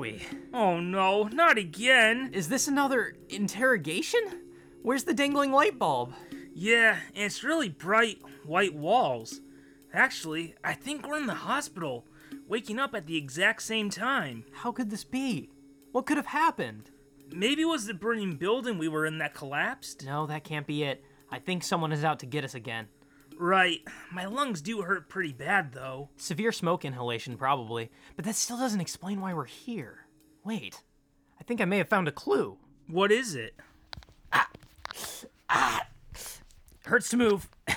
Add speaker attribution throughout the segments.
Speaker 1: we?
Speaker 2: Oh no, not again.
Speaker 1: Is this another interrogation? Where's the dangling light bulb?
Speaker 2: Yeah, it's really bright white walls. Actually, I think we're in the hospital, waking up at the exact same time.
Speaker 1: How could this be? What could have happened?
Speaker 2: Maybe it was the burning building we were in that collapsed?
Speaker 1: No, that can't be it. I think someone is out to get us again.
Speaker 2: Right. My lungs do hurt pretty bad, though.
Speaker 1: Severe smoke inhalation, probably. But that still doesn't explain why we're here. Wait. I think I may have found a clue.
Speaker 2: What is it? Ah! Ah!
Speaker 1: Hurts to move.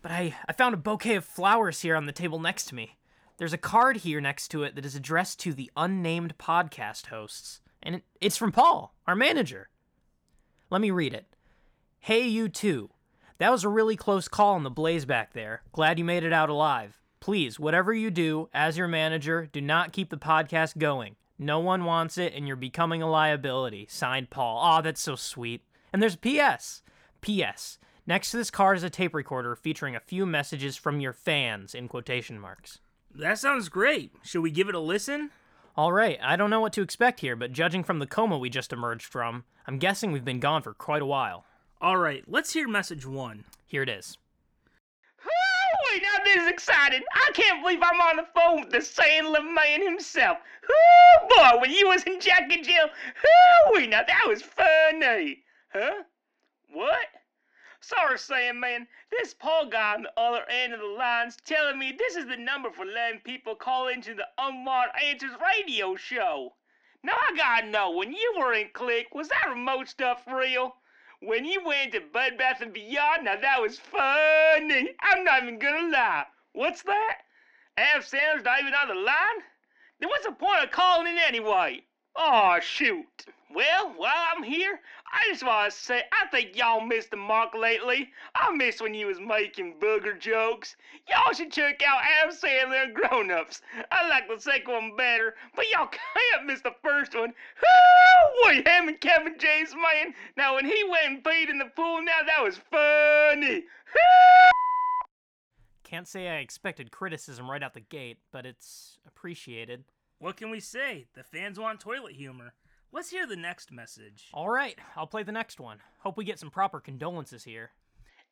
Speaker 1: But I, I found a bouquet of flowers here on the table next to me. There's a card here next to it that is addressed to the unnamed podcast hosts. And it, it's from Paul, our manager. Let me read it. Hey, you two. That was a really close call on the blaze back there. Glad you made it out alive. Please, whatever you do, as your manager, do not keep the podcast going. No one wants it, and you're becoming a liability. Signed, Paul. Aw, that's so sweet. And there's a P.S. P.S. Next to this card is a tape recorder featuring a few messages from your fans, in quotation marks.
Speaker 2: That sounds great. Should we give it a listen?
Speaker 1: All right, I don't know what to expect here, but judging from the coma we just emerged from, I'm guessing we've been gone for quite a while.
Speaker 2: All right, let's hear message one.
Speaker 1: Here it is.
Speaker 3: Woo! Now this is exciting. I can't believe I'm on the phone with the Sandler man himself. Woo, boy, when you was in Jack and Jill. Woo! Now that was funny. Huh? What? Sorry, Sandman. This Paul guy on the other end of the line's telling me this is the number for letting people call into the Unwanted Answers radio show. Now I gotta know, when you were in Click, was that remote stuff real? When you went to Bed Bath and Beyond, now that was funny. I'm not even gonna lie. What's that? Adam Sandler's not even on the line? Then what's the point of calling in anyway? Oh shoot. Well, while I'm here, I just want to say I think y'all missed the mark lately. I miss when you was making booger jokes. Y'all should check out Adam Sandler and Grown Ups. I like the second one better, but y'all can't miss the first one. Woo! Wait, him and Kevin James, man. Now when he went and peed in the pool, now that was funny.
Speaker 1: Can't say I expected criticism right out the gate, but it's appreciated.
Speaker 2: What can we say? The fans want toilet humor. Let's hear the next message.
Speaker 1: All right, I'll play the next one. Hope we get some proper condolences here.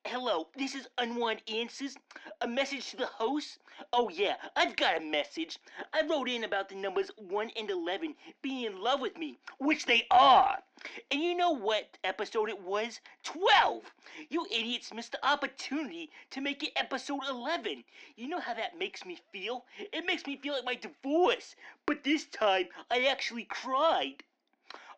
Speaker 3: Hello, this is Unwanted Answers. A message to the host? Oh, yeah, I've got a message. I wrote in about the numbers 1 and 11 being in love with me, which they are. And you know what episode it was? 12! You idiots missed the opportunity to make it episode 11. You know how that makes me feel? It makes me feel like my divorce. But this time, I actually cried.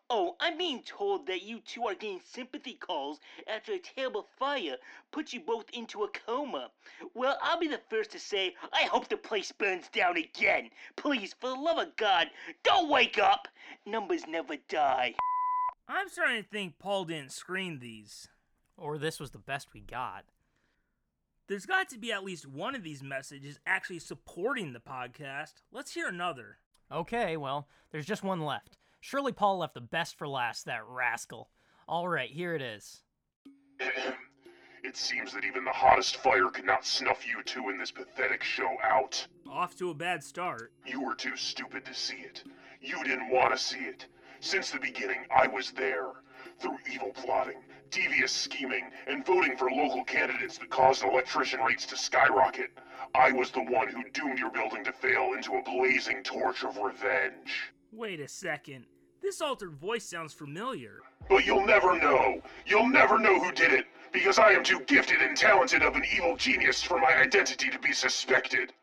Speaker 3: Oh, I'm being told that you two are getting sympathy calls after a terrible fire put you both into a coma. Well, I'll be the first to say I hope the place burns down again. Please, for the love of God, don't wake up. Numbers never die.
Speaker 2: I'm starting to think Paul didn't screen these.
Speaker 1: Or this was the best we got.
Speaker 2: There's got to be at least one of these messages actually supporting the podcast. Let's hear another.
Speaker 1: Okay, well, there's just one left. Surely Paul left the best for last, that rascal. All right, here it is.
Speaker 4: It seems that even the hottest fire could not snuff you two in this pathetic show out.
Speaker 2: Off to a bad start.
Speaker 4: You were too stupid to see it. You didn't want to see it. Since the beginning, I was there. Through evil plotting, devious scheming, and voting for local candidates that caused electrician rates to skyrocket, I was the one who doomed your building to fail into a blazing torch of revenge.
Speaker 2: Wait a second. This altered voice sounds familiar.
Speaker 4: But you'll never know. You'll never know who did it, because I am too gifted and talented of an evil genius for my identity to be suspected.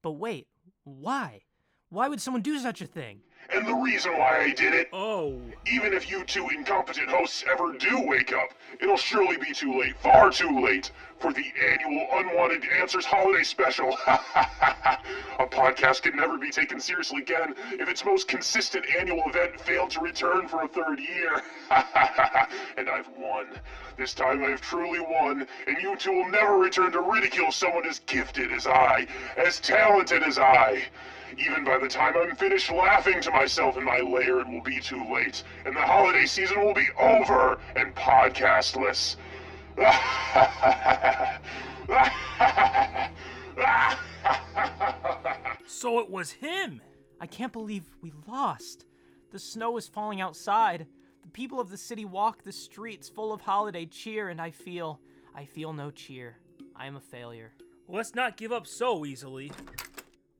Speaker 1: But wait, why? Why would someone do such a thing?
Speaker 4: And the reason why I did it,
Speaker 2: Oh.
Speaker 4: even if you two incompetent hosts ever do wake up, it'll surely be too late, far too late, for the annual Unwanted Answers Holiday Special. a podcast can never be taken seriously again if its most consistent annual event failed to return for a third year. and I've won. This time I've truly won, and you two will never return to ridicule someone as gifted as I, as talented as I. Even by the time I'm finished laughing to myself in my lair, it will be too late, and the holiday season will be over and podcastless.
Speaker 2: So it was him.
Speaker 1: I can't believe we lost. The snow is falling outside. The people of the city walk the streets full of holiday cheer, and I feel, I feel no cheer. I am a failure.
Speaker 3: Let's not give up so easily.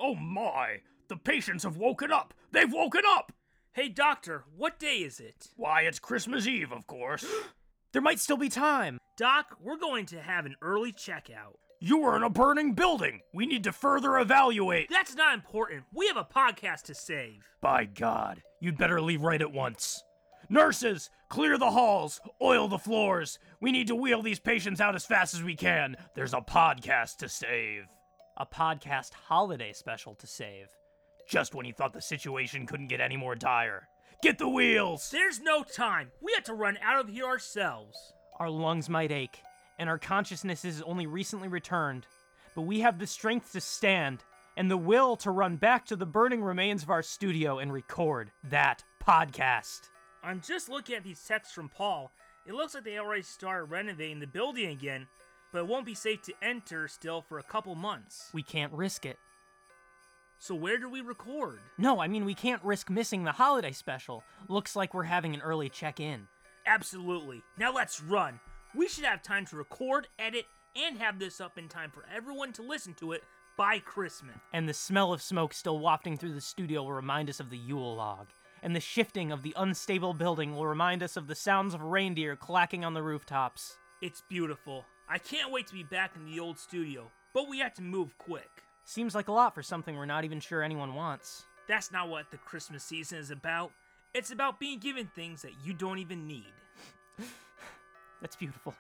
Speaker 5: Oh my! The patients have woken up! They've woken up!
Speaker 3: Hey, doctor, what day is it?
Speaker 5: Why, it's Christmas Eve, of course.
Speaker 1: There might still be time.
Speaker 3: Doc, we're going to have an early checkout.
Speaker 5: you were in a burning building. We need to further evaluate.
Speaker 3: That's not important. We have a podcast to save.
Speaker 5: By God, you'd better leave right at once. Nurses, clear the halls, oil the floors. We need to wheel these patients out as fast as we can. There's a podcast to save.
Speaker 1: A podcast holiday special to save.
Speaker 5: Just when you thought the situation couldn't get any more dire. Get the wheels!
Speaker 3: There's no time. We have to run out of here ourselves.
Speaker 1: Our lungs might ache, and our consciousness is only recently returned, but we have the strength to stand and the will to run back to the burning remains of our studio and record that podcast.
Speaker 3: I'm just looking at these texts from Paul. It looks like they already started renovating the building again, but it won't be safe to enter still for a couple months.
Speaker 1: We can't risk it.
Speaker 3: So where do we record?
Speaker 1: No, I mean, we can't risk missing the holiday special. Looks like we're having an early check in.
Speaker 3: Absolutely. Now let's run. We should have time to record, edit, and have this up in time for everyone to listen to it by Christmas.
Speaker 1: And the smell of smoke still wafting through the studio will remind us of the Yule log. And the shifting of the unstable building will remind us of the sounds of reindeer clacking on the rooftops.
Speaker 3: It's beautiful. I can't wait to be back in the old studio, but we have to move quick.
Speaker 1: Seems like a lot for something we're not even sure anyone wants.
Speaker 3: That's not what the Christmas season is about. It's about being given things that you don't even need.
Speaker 1: That's beautiful.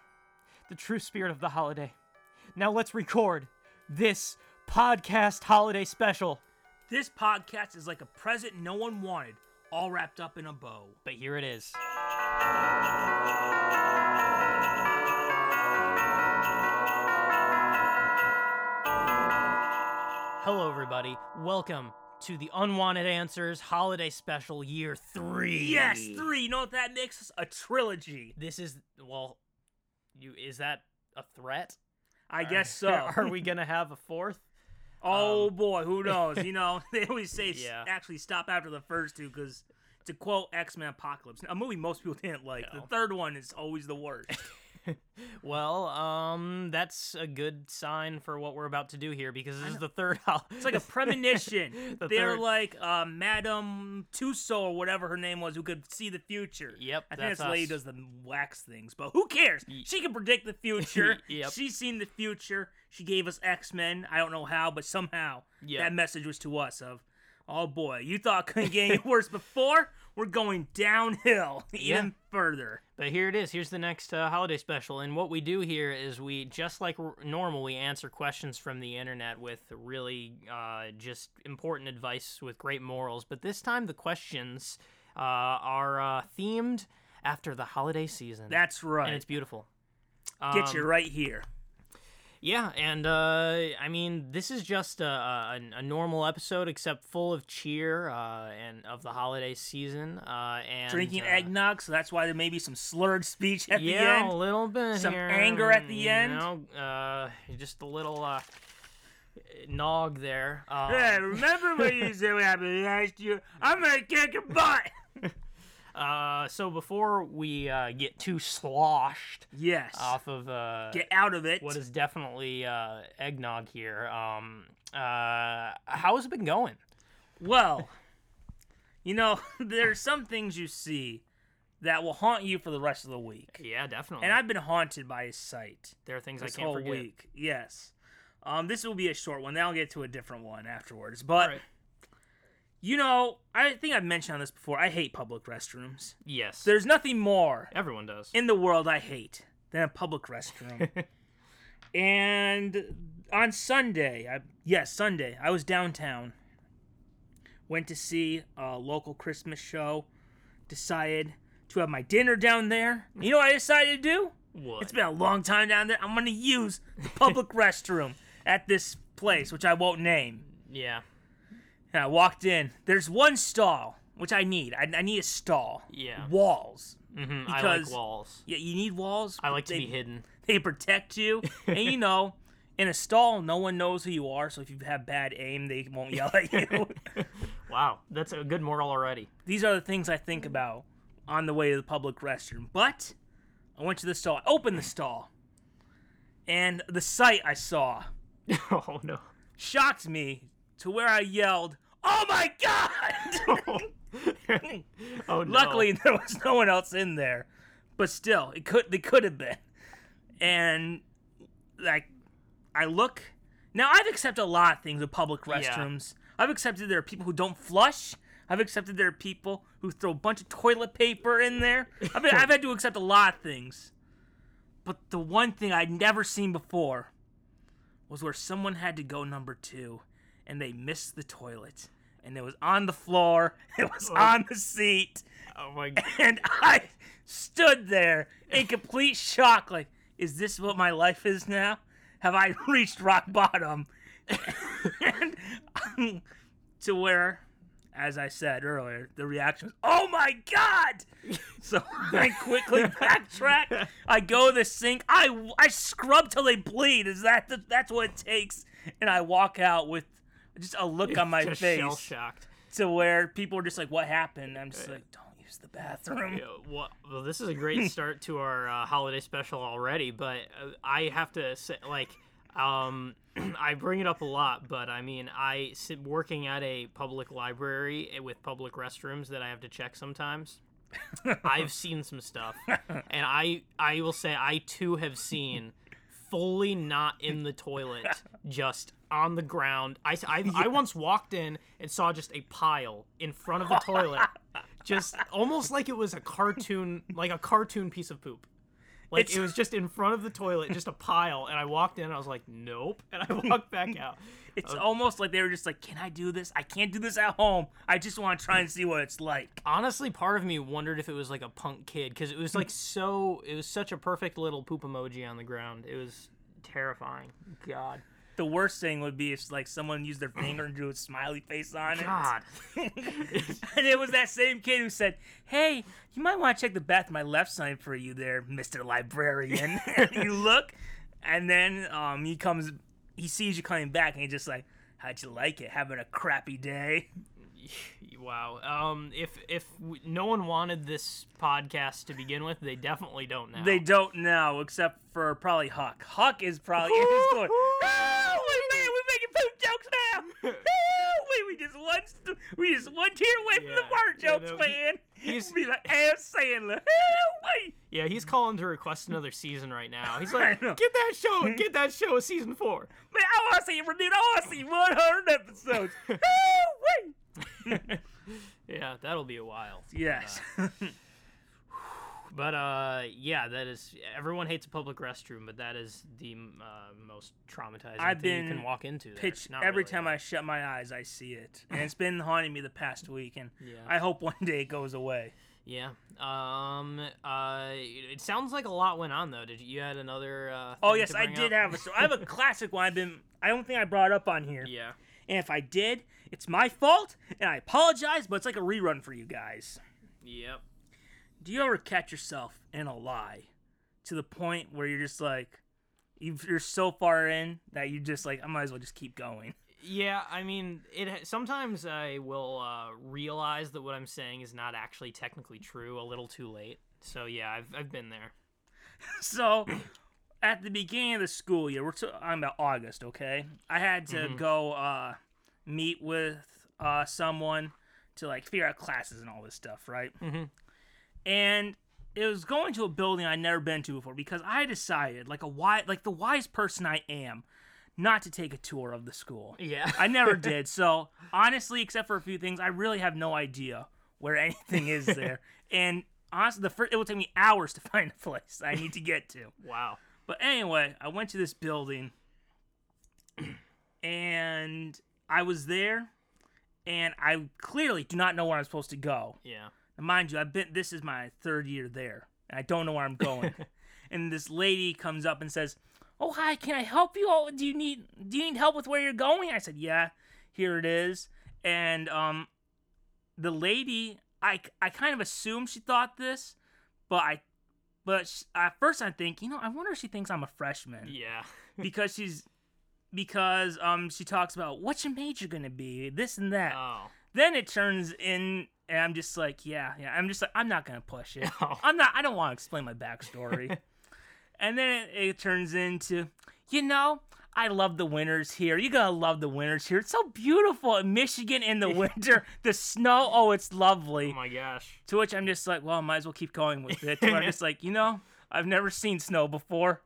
Speaker 1: The true spirit of the holiday. Now let's record this podcast holiday special.
Speaker 3: This podcast is like a present no one wanted, all wrapped up in a bow.
Speaker 1: But here it is. Hello, everybody. Welcome to the Unwanted Answers Holiday Special Year 3.
Speaker 3: Yes, three. You know what that makes us? A trilogy.
Speaker 1: This is, well, you is that a threat?
Speaker 3: I guess so.
Speaker 1: Are we going to have a fourth?
Speaker 3: Oh um, boy, who knows? You know, they always say s-
Speaker 1: Yeah.
Speaker 3: actually stop after the first two because, to quote X Men Apocalypse, a movie most people didn't like.
Speaker 1: No.
Speaker 3: The third one is always the worst.
Speaker 1: Well, um, that's a good sign for what we're about to do here because this is the third.
Speaker 3: It's like a premonition.
Speaker 1: The
Speaker 3: They're
Speaker 1: third-
Speaker 3: like uh, Madame Tussauds or whatever her name was, who could see the future.
Speaker 1: Yep,
Speaker 3: I think
Speaker 1: that's
Speaker 3: the lady does the wax things, but who cares? She can predict the future.
Speaker 1: Yep.
Speaker 3: She's seen the future. She gave us X Men. I don't know how, but somehow
Speaker 1: Yep.
Speaker 3: that message was to us of, oh boy, you thought it couldn't get any worse before. We're going downhill even
Speaker 1: Yeah.
Speaker 3: further.
Speaker 1: But here it is. Here's the next uh, holiday special. And what we do here is we, just like r- normal, we answer questions from the internet with really uh, just important advice with great morals. But this time the questions uh, are uh, themed after the holiday season.
Speaker 3: That's right.
Speaker 1: and it's beautiful.
Speaker 3: Get you
Speaker 1: Um,
Speaker 3: right here.
Speaker 1: Yeah, and uh, I mean, this is just a, a, a normal episode, except full of cheer uh, and of the holiday season. Uh, and
Speaker 3: Drinking
Speaker 1: uh,
Speaker 3: eggnog, so that's why there may be some slurred speech at
Speaker 1: yeah,
Speaker 3: the end.
Speaker 1: Yeah, a little bit
Speaker 3: Some
Speaker 1: here,
Speaker 3: anger at the
Speaker 1: you
Speaker 3: end.
Speaker 1: know, uh, just a little uh, nog there. Um,
Speaker 3: Hey, remember what you said what happened last year? I'm gonna kick your butt.
Speaker 1: uh, so before we uh, get too sloshed
Speaker 3: Yes.
Speaker 1: off of uh,
Speaker 3: Get out of it.
Speaker 1: what is definitely uh, eggnog here, um, uh, how has it been going?
Speaker 3: well, you know, there's some things you see that will haunt you for the rest of the week.
Speaker 1: Yeah, definitely.
Speaker 3: And I've been haunted by his sight
Speaker 1: there are things
Speaker 3: this
Speaker 1: I can't forget.
Speaker 3: whole
Speaker 1: forget.
Speaker 3: week. Yes. Um, this will be a short one. Then I'll get to a different one afterwards. But
Speaker 1: Alright.
Speaker 3: You know, I think I've mentioned on this before. I hate public restrooms.
Speaker 1: Yes.
Speaker 3: There's nothing more
Speaker 1: Everyone does.
Speaker 3: in the world I hate than a public restroom. and on Sunday, I, yes, Sunday, I was downtown. Went to see a local Christmas show. Decided to have my dinner down there. You know what I decided to do?
Speaker 1: what?
Speaker 3: It's been a long time down there. I'm gonna use the public restroom at this place, which I won't name.
Speaker 1: yeah.
Speaker 3: And I walked in. There's one stall, which I need. I, I need a stall.
Speaker 1: Yeah.
Speaker 3: Walls.
Speaker 1: hmm I like walls.
Speaker 3: Yeah, you need walls.
Speaker 1: I like to
Speaker 3: They-
Speaker 1: be hidden.
Speaker 3: They protect you, and you know, in a stall, no one knows who you are. So if you have bad aim, they won't yell at you.
Speaker 1: Wow, that's a good moral already.
Speaker 3: These are the things I think about on the way to the public restroom. But I went to the stall, I opened the stall, and the sight I saw
Speaker 1: oh no.
Speaker 3: shocked me to where I yelled, "Oh my god!"
Speaker 1: oh no.
Speaker 3: Luckily, there was no one else in there, but still, it could they could have been. And like, I look now. I've accepted a lot of things with public
Speaker 1: Yeah.
Speaker 3: restrooms. I've accepted there are people who don't flush. I've accepted there are people who throw a bunch of toilet paper in there. I've, been, I've had to accept a lot of things. But the one thing I'd never seen before was where someone had to go number two and they missed the toilet. And it was on the floor, it was on the seat,
Speaker 1: Oh my god.
Speaker 3: and I stood there in complete shock like, is this what my life is now? Have I reached rock bottom? and um, to where, as I said earlier, the reaction was, oh my God! So I quickly backtrack. I go to the sink. I, I scrub till they bleed. Is that the, that's what it takes? And I walk out with just a look on my face
Speaker 1: shell shocked.
Speaker 3: to where people are just like, "What happened?" I'm just like, "Don't use the bathroom."
Speaker 1: Well, well, this is a great start to our uh, holiday special already, but uh, I have to say, like, um, I bring it up a lot, but I mean, I sit working at a public library with public restrooms that I have to check sometimes. I've seen some stuff, and I I will say I too have seen fully not in the toilet, just on the ground. I, I, I once walked in and saw just a pile in front of the toilet, just almost like it was a cartoon, like a cartoon piece of poop. Like
Speaker 3: It's-
Speaker 1: it was just in front of the toilet, just a pile. And I walked in and I was like, nope. And I walked back out.
Speaker 3: It's uh, almost like they were just like, "Can I do this? I can't do this at home. I just want to try and see what it's like."
Speaker 1: Honestly, part of me wondered if it was like a punk kid because it was like so, it was such a perfect little poop emoji on the ground. It was terrifying. God.
Speaker 3: The worst thing would be if like someone used their finger and drew a smiley face on it.
Speaker 1: God.
Speaker 3: and it was that same kid who said, "Hey, you might want to check the bathroom my left side for you, there, Mister Librarian." and you look, and then um, he comes, he sees you coming back, and he's just like, "How'd you like it? Having a crappy day?"
Speaker 1: Wow. Um, if if w- no one wanted this podcast to begin with, they definitely don't now.
Speaker 3: They don't know, except for probably Huck. Huck is probably in his going, "Oh, wait, man, we're making poop jokes now." Oh, wait, we just one, st- we just one tear away from the
Speaker 1: Yeah,
Speaker 3: fart
Speaker 1: yeah,
Speaker 3: jokes,
Speaker 1: no, he-
Speaker 3: man.
Speaker 1: he's-
Speaker 3: be like ass Sandler. Wait.
Speaker 1: Yeah, he's calling to request another season right now. He's like, get that show, get that show a season four.
Speaker 3: Man, I want to see it renewed. I want to see 100 episodes. wait.
Speaker 1: Yeah, that'll be a while.
Speaker 3: Yes.
Speaker 1: Uh, But uh, yeah, that is. Everyone hates a public restroom, but that is the uh, most traumatizing
Speaker 3: I've
Speaker 1: thing you can walk into. there.
Speaker 3: Pitch every
Speaker 1: really,
Speaker 3: time I shut my eyes, I see it, and it's been haunting me the past week. And
Speaker 1: Yeah.
Speaker 3: I hope one day it goes away.
Speaker 1: Yeah. Um. Uh. It sounds like a lot went on though. Did you, you had another? Uh,
Speaker 3: Oh yes, I did
Speaker 1: up?
Speaker 3: have a. So I have a classic one. I've been. I don't think I brought up on here.
Speaker 1: Yeah.
Speaker 3: And if I did, it's my fault, and I apologize. But it's like a rerun for you guys.
Speaker 1: Yep.
Speaker 3: Do you ever catch yourself in a lie to the point where you're just like, you're so far in that you just like, I might as well just keep going.
Speaker 1: Yeah, I mean, it. Sometimes I will uh, realize that what I'm saying is not actually technically true a little too late. So yeah, I've I've been there.
Speaker 3: So, at the beginning of the school year, we're t- I'm about August, okay? I had to go uh, meet with uh, someone to like figure out classes and all this stuff, right? Mm-hmm. And it was going to a building I'd never been to before because I decided, like a wise, like the wise person I am, not to take a tour of the school.
Speaker 1: Yeah.
Speaker 3: I never did. So honestly, except for a few things, I really have no idea where anything is there. and honestly, the first it will take me hours to find a place I need to get to.
Speaker 1: Wow.
Speaker 3: But anyway, I went to this building, and I was there, and I clearly do not know where I'm supposed to go.
Speaker 1: Yeah.
Speaker 3: Now, mind you, I've been. This is my third year there, and I don't know where I'm going. and this lady comes up and says, "Oh hi, can I help you? Oh, do you need do you need help with where you're going?" I said, "Yeah, here it is." And um, the lady, I I kind of assumed she thought this, but I, but sh- at first I think, you know, I wonder if she thinks I'm a freshman
Speaker 1: Yeah.
Speaker 3: because she's because um she talks about what's your major gonna be, this and that
Speaker 1: Oh.
Speaker 3: then it turns in, and I'm just like, yeah, yeah. I'm just like, I'm not gonna push it.
Speaker 1: No. Oh.
Speaker 3: I'm not. I don't want to explain my backstory. and then it, it turns into, you know, I love the winters here. You're gonna love the winters here. It's so beautiful in Michigan in the winter. the snow, oh, it's lovely.
Speaker 1: Oh my gosh.
Speaker 3: To which I'm just like, well, I might as well keep going with it. I'm just like, you know, I've never seen snow before.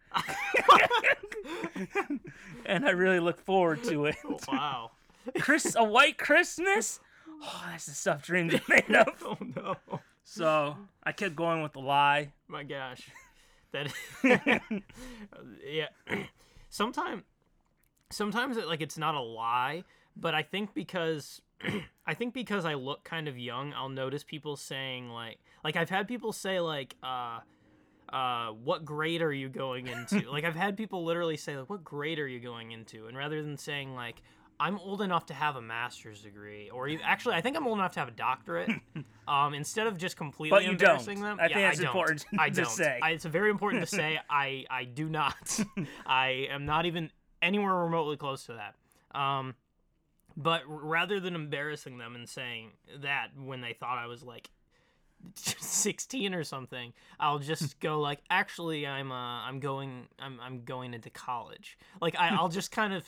Speaker 3: and I really look forward to it.
Speaker 1: Wow.
Speaker 3: Chris, a white Christmas? Oh, that's the stuff dreams are made of.
Speaker 1: oh no.
Speaker 3: So I kept going with the lie.
Speaker 1: My gosh. That Yeah. Sometimes sometimes it like it's not a lie, but I think because I think because I look kind of young, I'll notice people saying like like I've had people say like uh uh what grade are you going into? like I've had people literally say like what grade are you going into? And rather than saying like I'm old enough to have a master's degree, or even, actually, I think I'm old enough to have a doctorate. Um, instead of just completely
Speaker 3: But you don't.
Speaker 1: them,
Speaker 3: I think
Speaker 1: yeah,
Speaker 3: that's
Speaker 1: I don't.
Speaker 3: important
Speaker 1: I
Speaker 3: to
Speaker 1: don't.
Speaker 3: say.
Speaker 1: I, it's very important to say. I I do not. I am not even anywhere remotely close to that. Um, but rather than embarrassing them and saying that when they thought I was like 16 or something, I'll just go like, actually, I'm uh, I'm going, I'm I'm going into college. Like I, I'll just kind of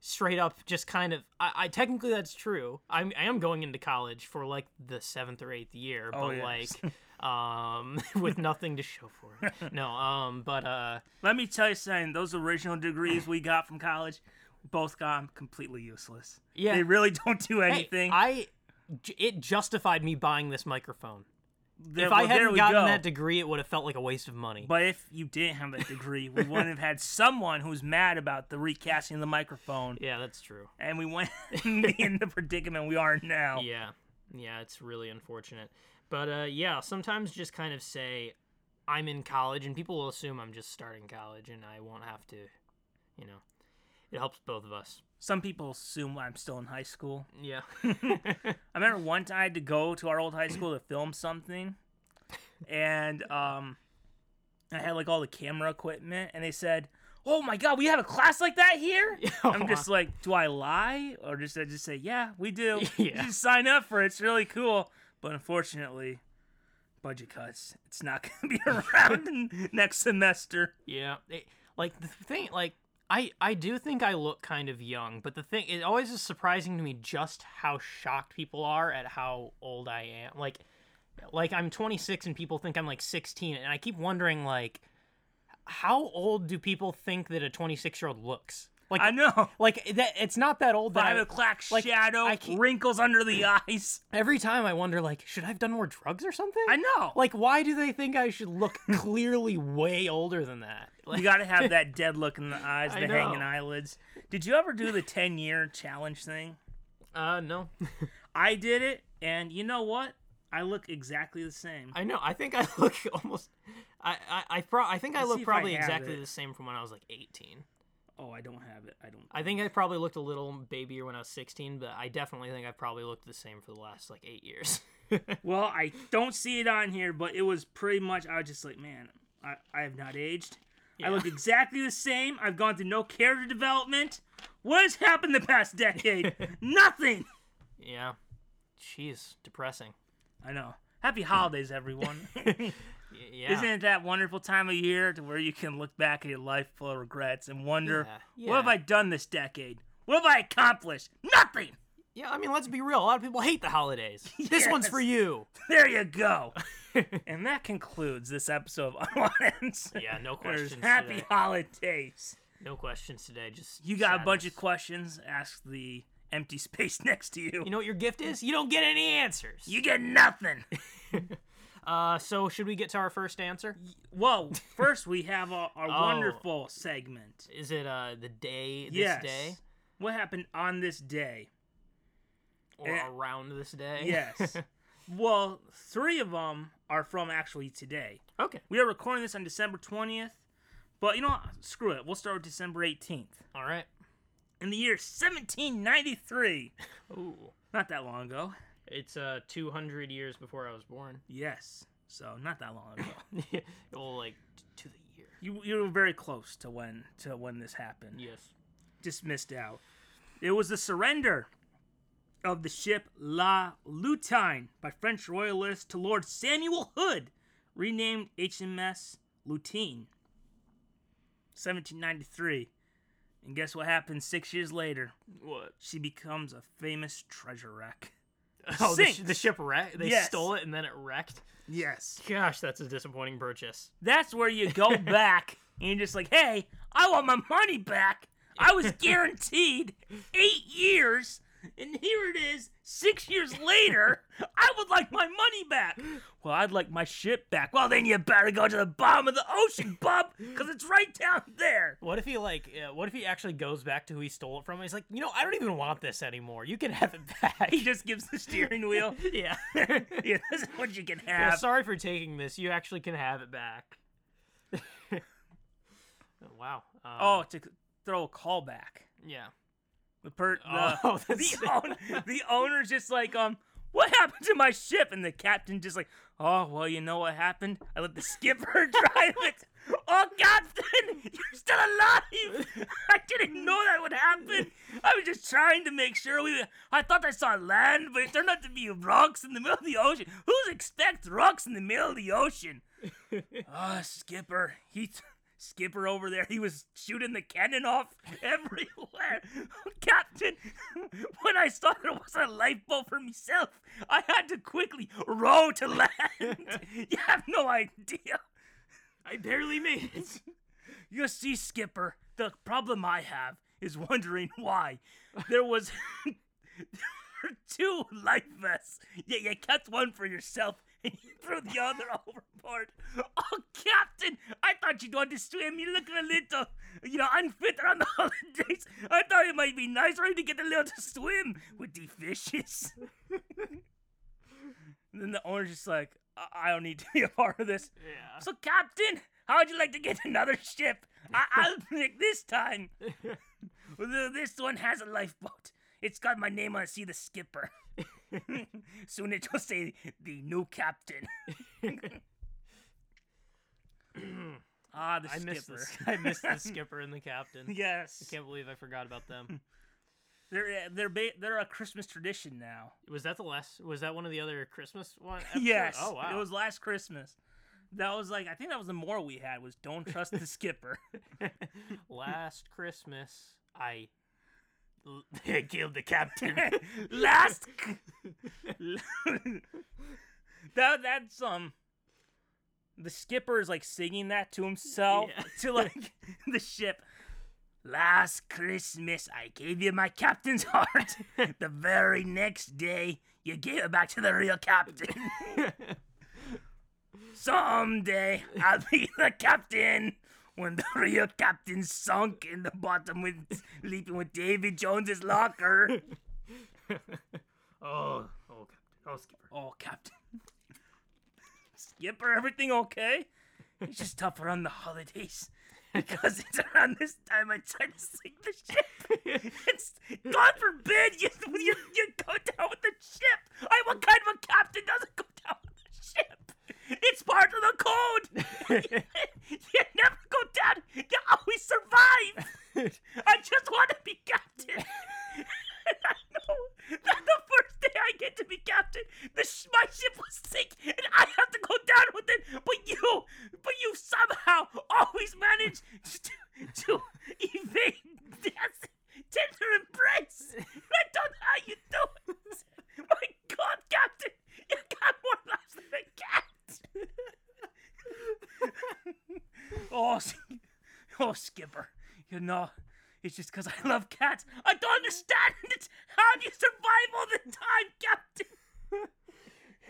Speaker 1: straight up just kind of I, I technically that's true I'm, i am going into college for like the seventh or eighth year
Speaker 3: Oh,
Speaker 1: but
Speaker 3: yes.
Speaker 1: like um with nothing to show for it no um but uh
Speaker 3: Let me tell you something. Those original degrees we got from college, both got completely useless.
Speaker 1: Yeah.
Speaker 3: They really don't do
Speaker 1: hey,
Speaker 3: anything.
Speaker 1: i j- it justified me buying this microphone
Speaker 3: There-
Speaker 1: if i hadn't gotten
Speaker 3: go.
Speaker 1: that degree it would have felt like a waste of money
Speaker 3: But if you didn't have that degree, we wouldn't have had someone who's mad about the recasting of the microphone,
Speaker 1: yeah that's true
Speaker 3: and we went in the predicament we are now.
Speaker 1: Yeah, yeah, it's really unfortunate. But uh, yeah, sometimes just kind of say I'm in college, and people will assume I'm just starting college, and I won't have to, you know, it helps both of us.
Speaker 3: Some people assume I'm still in high school.
Speaker 1: Yeah.
Speaker 3: I remember one time I had to go to our old high school to film something, and um, I had like all the camera equipment, and they said, "Oh my God, we have a class like that here." I'm just like, do I lie or just I just say, "Yeah, we do."
Speaker 1: Yeah.
Speaker 3: Just sign up for it. It's really cool, but unfortunately, budget cuts. It's not gonna be around next semester.
Speaker 1: yeah. It- like the thing, like. I, I do think I look kind of young, but the thing it always is surprising to me just how shocked people are at how old I am. Like like I'm 26 and people think I'm like 16 and I keep wondering like how old do people think that a 26 year old looks? Like
Speaker 3: I know.
Speaker 1: like that it's not that old that
Speaker 3: Five
Speaker 1: I,
Speaker 3: o'clock
Speaker 1: like,
Speaker 3: shadow,
Speaker 1: I
Speaker 3: wrinkles under the eyes.
Speaker 1: every time I wonder like should I have done more drugs or something?
Speaker 3: I know.
Speaker 1: Like why do they think I should look clearly way older than that? Like,
Speaker 3: You gotta have that dead look in the eyes, the hanging eyelids. Did you ever do the 10 year challenge thing?
Speaker 1: uh no.
Speaker 3: I did it, and you know what? I look exactly the same.
Speaker 1: I know. I think I look almost I I I, pro- I think I
Speaker 3: Let's
Speaker 1: look
Speaker 3: see if I
Speaker 1: probably exactly
Speaker 3: it.
Speaker 1: the same from when I was like 18.
Speaker 3: Oh, I don't have it. I don't.
Speaker 1: I think I probably looked a little babier when I was 16, but I definitely think I've probably looked the same for the last like 8 years.
Speaker 3: Well, I don't see it on here, but it was pretty much. I was just like, man, I, I have not aged. I look exactly the same. I've gone through no character development. What has happened the past decade? Nothing.
Speaker 1: yeah. Jeez, depressing.
Speaker 3: I know. Happy holidays, everyone.
Speaker 1: Yeah.
Speaker 3: Isn't it that wonderful time of year to where you can look back at your life full of regrets and wonder,
Speaker 1: Yeah,
Speaker 3: what have. I done this decade? What have I accomplished? Nothing.
Speaker 1: Yeah, I mean, let's be real. A lot of people hate the holidays. This one's for you.
Speaker 3: There you go. and that concludes this episode of Unwanted.
Speaker 1: Yeah, no questions
Speaker 3: Happy
Speaker 1: today.
Speaker 3: holidays.
Speaker 1: No questions today. Just
Speaker 3: You got a bunch of questions. Ask the empty space next to you.
Speaker 1: You know what your gift is? You don't get any answers.
Speaker 3: You get nothing.
Speaker 1: Uh, so should we get to our first answer?
Speaker 3: Well, First, we have our, our
Speaker 1: Oh.
Speaker 3: wonderful segment.
Speaker 1: Is it uh the day this
Speaker 3: yes.
Speaker 1: day
Speaker 3: What happened on this day?
Speaker 1: or
Speaker 3: Eh,
Speaker 1: around this day?
Speaker 3: Yes. well, three of them are from actually today.
Speaker 1: okay.
Speaker 3: We are recording this on December 20th, but you know what? Screw it. We'll start with December 18th.
Speaker 1: All right.
Speaker 3: In the year 1793.
Speaker 1: Ooh.
Speaker 3: Not that long ago.
Speaker 1: It's uh 200 years before I was born.
Speaker 3: Yes. So, not that long ago.
Speaker 1: well, like t- to the year.
Speaker 3: you you were very close to when to when this happened.
Speaker 1: Yes.
Speaker 3: Just missed out. It was the surrender of the ship La Lutine by French royalists to Lord Samuel Hood, renamed HMS Lutine. 1793. And guess what happens six years later?
Speaker 1: What?
Speaker 3: She becomes a famous treasure wreck.
Speaker 1: Oh, the, sh- the ship wrecked. They
Speaker 3: Yes.
Speaker 1: stole it and then it wrecked.
Speaker 3: Yes.
Speaker 1: Gosh, that's a disappointing purchase.
Speaker 3: That's where you go back and you're just like, hey, I want my money back. I was guaranteed eight years, and here it is, six years later. I would like my money back. Well, I'd like my ship back. Well, then you better go to the bottom of the ocean, bub, because it's right down there.
Speaker 1: What if he like? Uh, what if he actually goes back to who he stole it from? He's like, you know, I don't even want this anymore. You can have it back.
Speaker 3: He just gives the steering wheel.
Speaker 1: yeah.
Speaker 3: yeah, this is what you can
Speaker 1: Yeah,
Speaker 3: have.
Speaker 1: sorry for taking this. You actually can have it back. wow. Uh,
Speaker 3: oh, to throw a call back.
Speaker 1: yeah.
Speaker 3: The per the,
Speaker 1: Oh,
Speaker 3: the, own, the owner's just like, um, what happened to my ship? And the captain just like, oh, well, you know what happened? I let the skipper drive it. Oh, Captain, you're still alive. I didn't know that would happen. I was just trying to make sure we. I thought I saw land, but it turned out to be rocks in the middle of the ocean. Who's expect rocks in the middle of the ocean? Ah, Skipper. He. T- Skipper over there, he was shooting the cannon off everywhere. Captain, when I saw there was a lifeboat for myself, I had to quickly row to land. you have no idea.
Speaker 1: I barely made it.
Speaker 3: You see, Skipper, the problem I have is wondering why there was two life vests. Yeah, you kept one for yourself and you threw the other overboard. Oh, Captain, I thought you'd want to swim. You look a little, you know, unfit on the holidays. I thought it might be nice for you to get a little to swim with the fishes. and then the owner's just like, I-, I don't need to be a part of this.
Speaker 1: Yeah.
Speaker 3: So, Captain, how would you like to get another ship? I- I'll pick this time. This one has a lifeboat. It's got my name on it. See the skipper. Soon it will say the new captain. ah, the
Speaker 1: I
Speaker 3: skipper.
Speaker 1: missed this. I missed the skipper and the captain.
Speaker 3: yes,
Speaker 1: I can't believe I forgot about them.
Speaker 3: they're they're ba- they're a Christmas tradition now.
Speaker 1: Was that the last? Was that one of the other Christmas one? episodes?
Speaker 3: Yes.
Speaker 1: Oh wow.
Speaker 3: It was last Christmas. That was like I think that was the more we had was don't trust the skipper.
Speaker 1: last Christmas. I l- killed the captain.
Speaker 3: last that that's um the skipper is like singing that to himself
Speaker 1: Yeah.
Speaker 3: to like the ship last christmas i gave you my captain's heart the very next day you gave it back to the real captain someday i'll be the captain when the real captain sunk in the bottom with sleeping with davy jones's locker
Speaker 1: oh, oh, captain. Oh, skipper.
Speaker 3: Oh, Captain. Skipper, everything okay? It's just tougher on the holidays. Because it's around this time I try to sink the ship. It's God forbid you, you you go down with the ship. I what kind of a captain doesn't go down with the ship? It's part of the code. you never go down. You always survive. I just want to be captain. And I know that the first day I get to be captain, the sh- my ship will sink and I have to go down with it. But you, but you somehow always manage to, to evade death, tender embrace. I don't know how you do it. My God, captain, you got more lives than a cat. oh, oh, Skipper, you know. It's just because I love cats. I don't understand it. How do you survive all the time, Captain?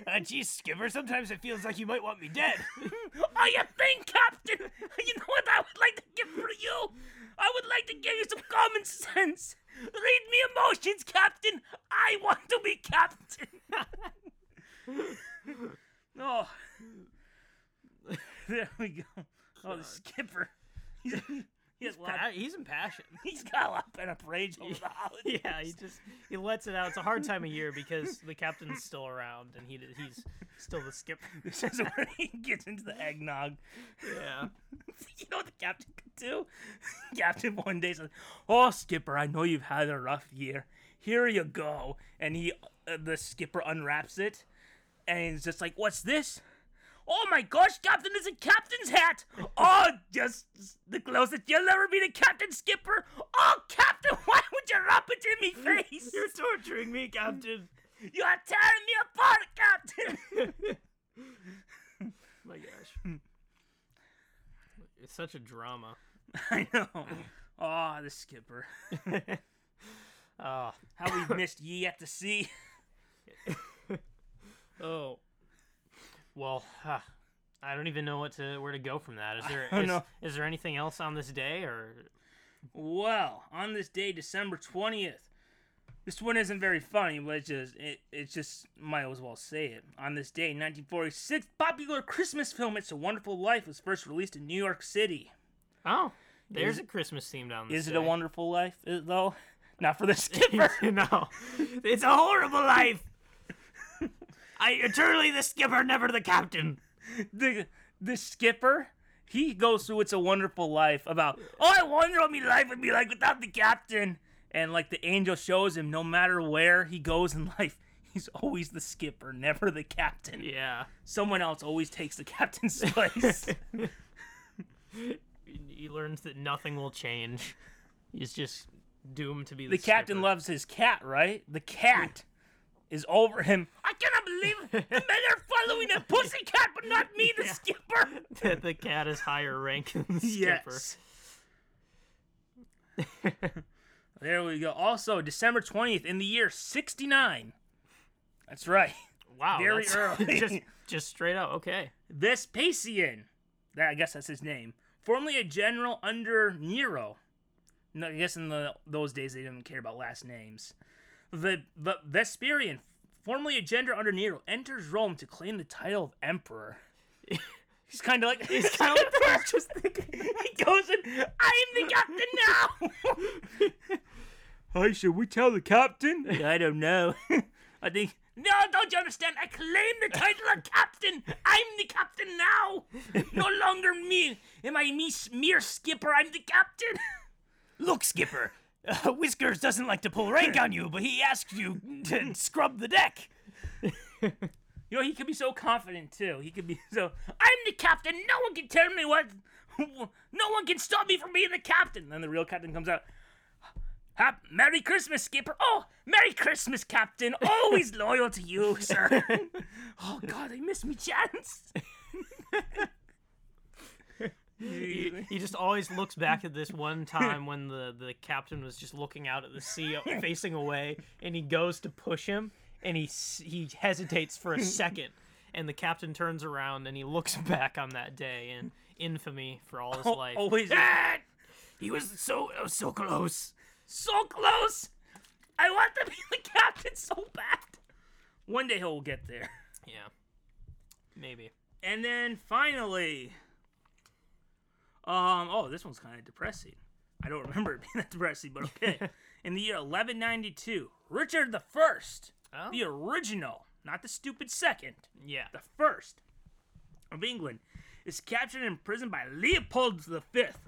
Speaker 5: Uh, geez, Skipper, sometimes it feels like you might want me dead.
Speaker 3: Oh, you think, Captain? You know what I would like to give for you? I would like to give you some common sense. Read me emotions, Captain. I want to be Captain. oh. There we go. Oh, the skipper. He's, He has.
Speaker 1: Pa- he's impassioned.
Speaker 3: He's got a lot of pent up rage over the holidays.
Speaker 1: Yeah, he just he lets it out. It's a hard time of year because the captain's still around and he he's still the skipper.
Speaker 3: This is where he gets into the eggnog.
Speaker 1: Yeah.
Speaker 3: You know what the captain could do? captain one day says, "Oh, skipper, I know you've had a rough year. Here you go." And he, uh, the skipper, unwraps it, and he's just like, "What's this?" Oh my gosh, Captain, it's a captain's hat! Oh, just the closest you'll ever be to Captain Skipper! Oh, Captain, why would you wrap it in me face?
Speaker 1: You're torturing me, Captain.
Speaker 3: You're tearing me apart, Captain!
Speaker 1: my gosh. It's such a drama.
Speaker 3: I know. Oh, the skipper.
Speaker 1: Oh,
Speaker 3: How we missed ye at the sea.
Speaker 1: oh. Well, huh, I don't even know what to where to go from that. Is there is,
Speaker 3: know.
Speaker 1: is there anything else on this day or
Speaker 3: Well, on this day, December twentieth, this one isn't very funny, but it's just it, it's just might as well say it. On this day, 1946, popular Christmas film "It's a Wonderful Life" was first released in New York City.
Speaker 1: Oh, there's a Christmas theme down this
Speaker 3: Is it a wonderful life though? Not for the skipper.
Speaker 1: no. It's a horrible life. I eternally the skipper, never the captain.
Speaker 3: the the skipper. He goes through "It's a Wonderful Life" about oh, I wonder what my life would be like without the captain. And like the angel shows him, no matter where he goes in life, he's always the skipper, never the captain.
Speaker 1: Yeah.
Speaker 3: someone else always takes the captain's place.
Speaker 1: He learns that nothing will change. He's just doomed to be the,
Speaker 3: the captain
Speaker 1: skipper.
Speaker 3: loves his cat, right? The cat is over him. I cannot believe the men are following a pussy cat, but not me, the skipper.
Speaker 1: that the cat is higher rank than the skipper.
Speaker 3: Yes. there we go. Also, December 20th in the year 69. That's right.
Speaker 1: Wow.
Speaker 3: Very early.
Speaker 1: just just straight up. Okay.
Speaker 3: Vespasian, that I guess that's his name, formerly a general under Nero. No, I guess in the those days they didn't care about last names. The, the Vespasian, formerly a general under Nero, enters Rome to claim the title of emperor. He's kind of like he's kind of like just thinking. He goes in. I am the captain now. Hi, should we tell the captain? I don't know. I think. No, don't you understand? I claim the title of captain. I'm the captain now. No longer me. Am I me, mere skipper? I'm the captain.
Speaker 5: Look, Skipper, uh, Whiskers doesn't like to pull rank on you, but he asked you to scrub the deck.
Speaker 3: You know, he could be so confident too. He could be so. I'm the captain. No one can tell me what. No one can stop me from being the captain. Then the real captain comes out. Hap- Merry Christmas, Skipper. Oh, Merry Christmas, Captain. Always loyal to you, sir. oh God, I missed me chance.
Speaker 1: He, he just always looks back at this one time when the, the captain was just looking out at the sea, facing away, and he goes to push him, and he he hesitates for a second, and the captain turns around and he looks back on that day in infamy for all his life.
Speaker 3: Always
Speaker 5: Ah! He was so uh, so close.
Speaker 3: so close. I want to be the captain so bad. One day he'll get there.
Speaker 1: Yeah, maybe.
Speaker 3: And then finally, um, oh, this one's kind of depressing. I don't remember it being that depressing, but okay. In the year 1192, Richard the First,
Speaker 1: Oh.
Speaker 3: the original, not the stupid second,
Speaker 1: Yeah.
Speaker 3: the first of England, is captured and imprisoned by Leopold V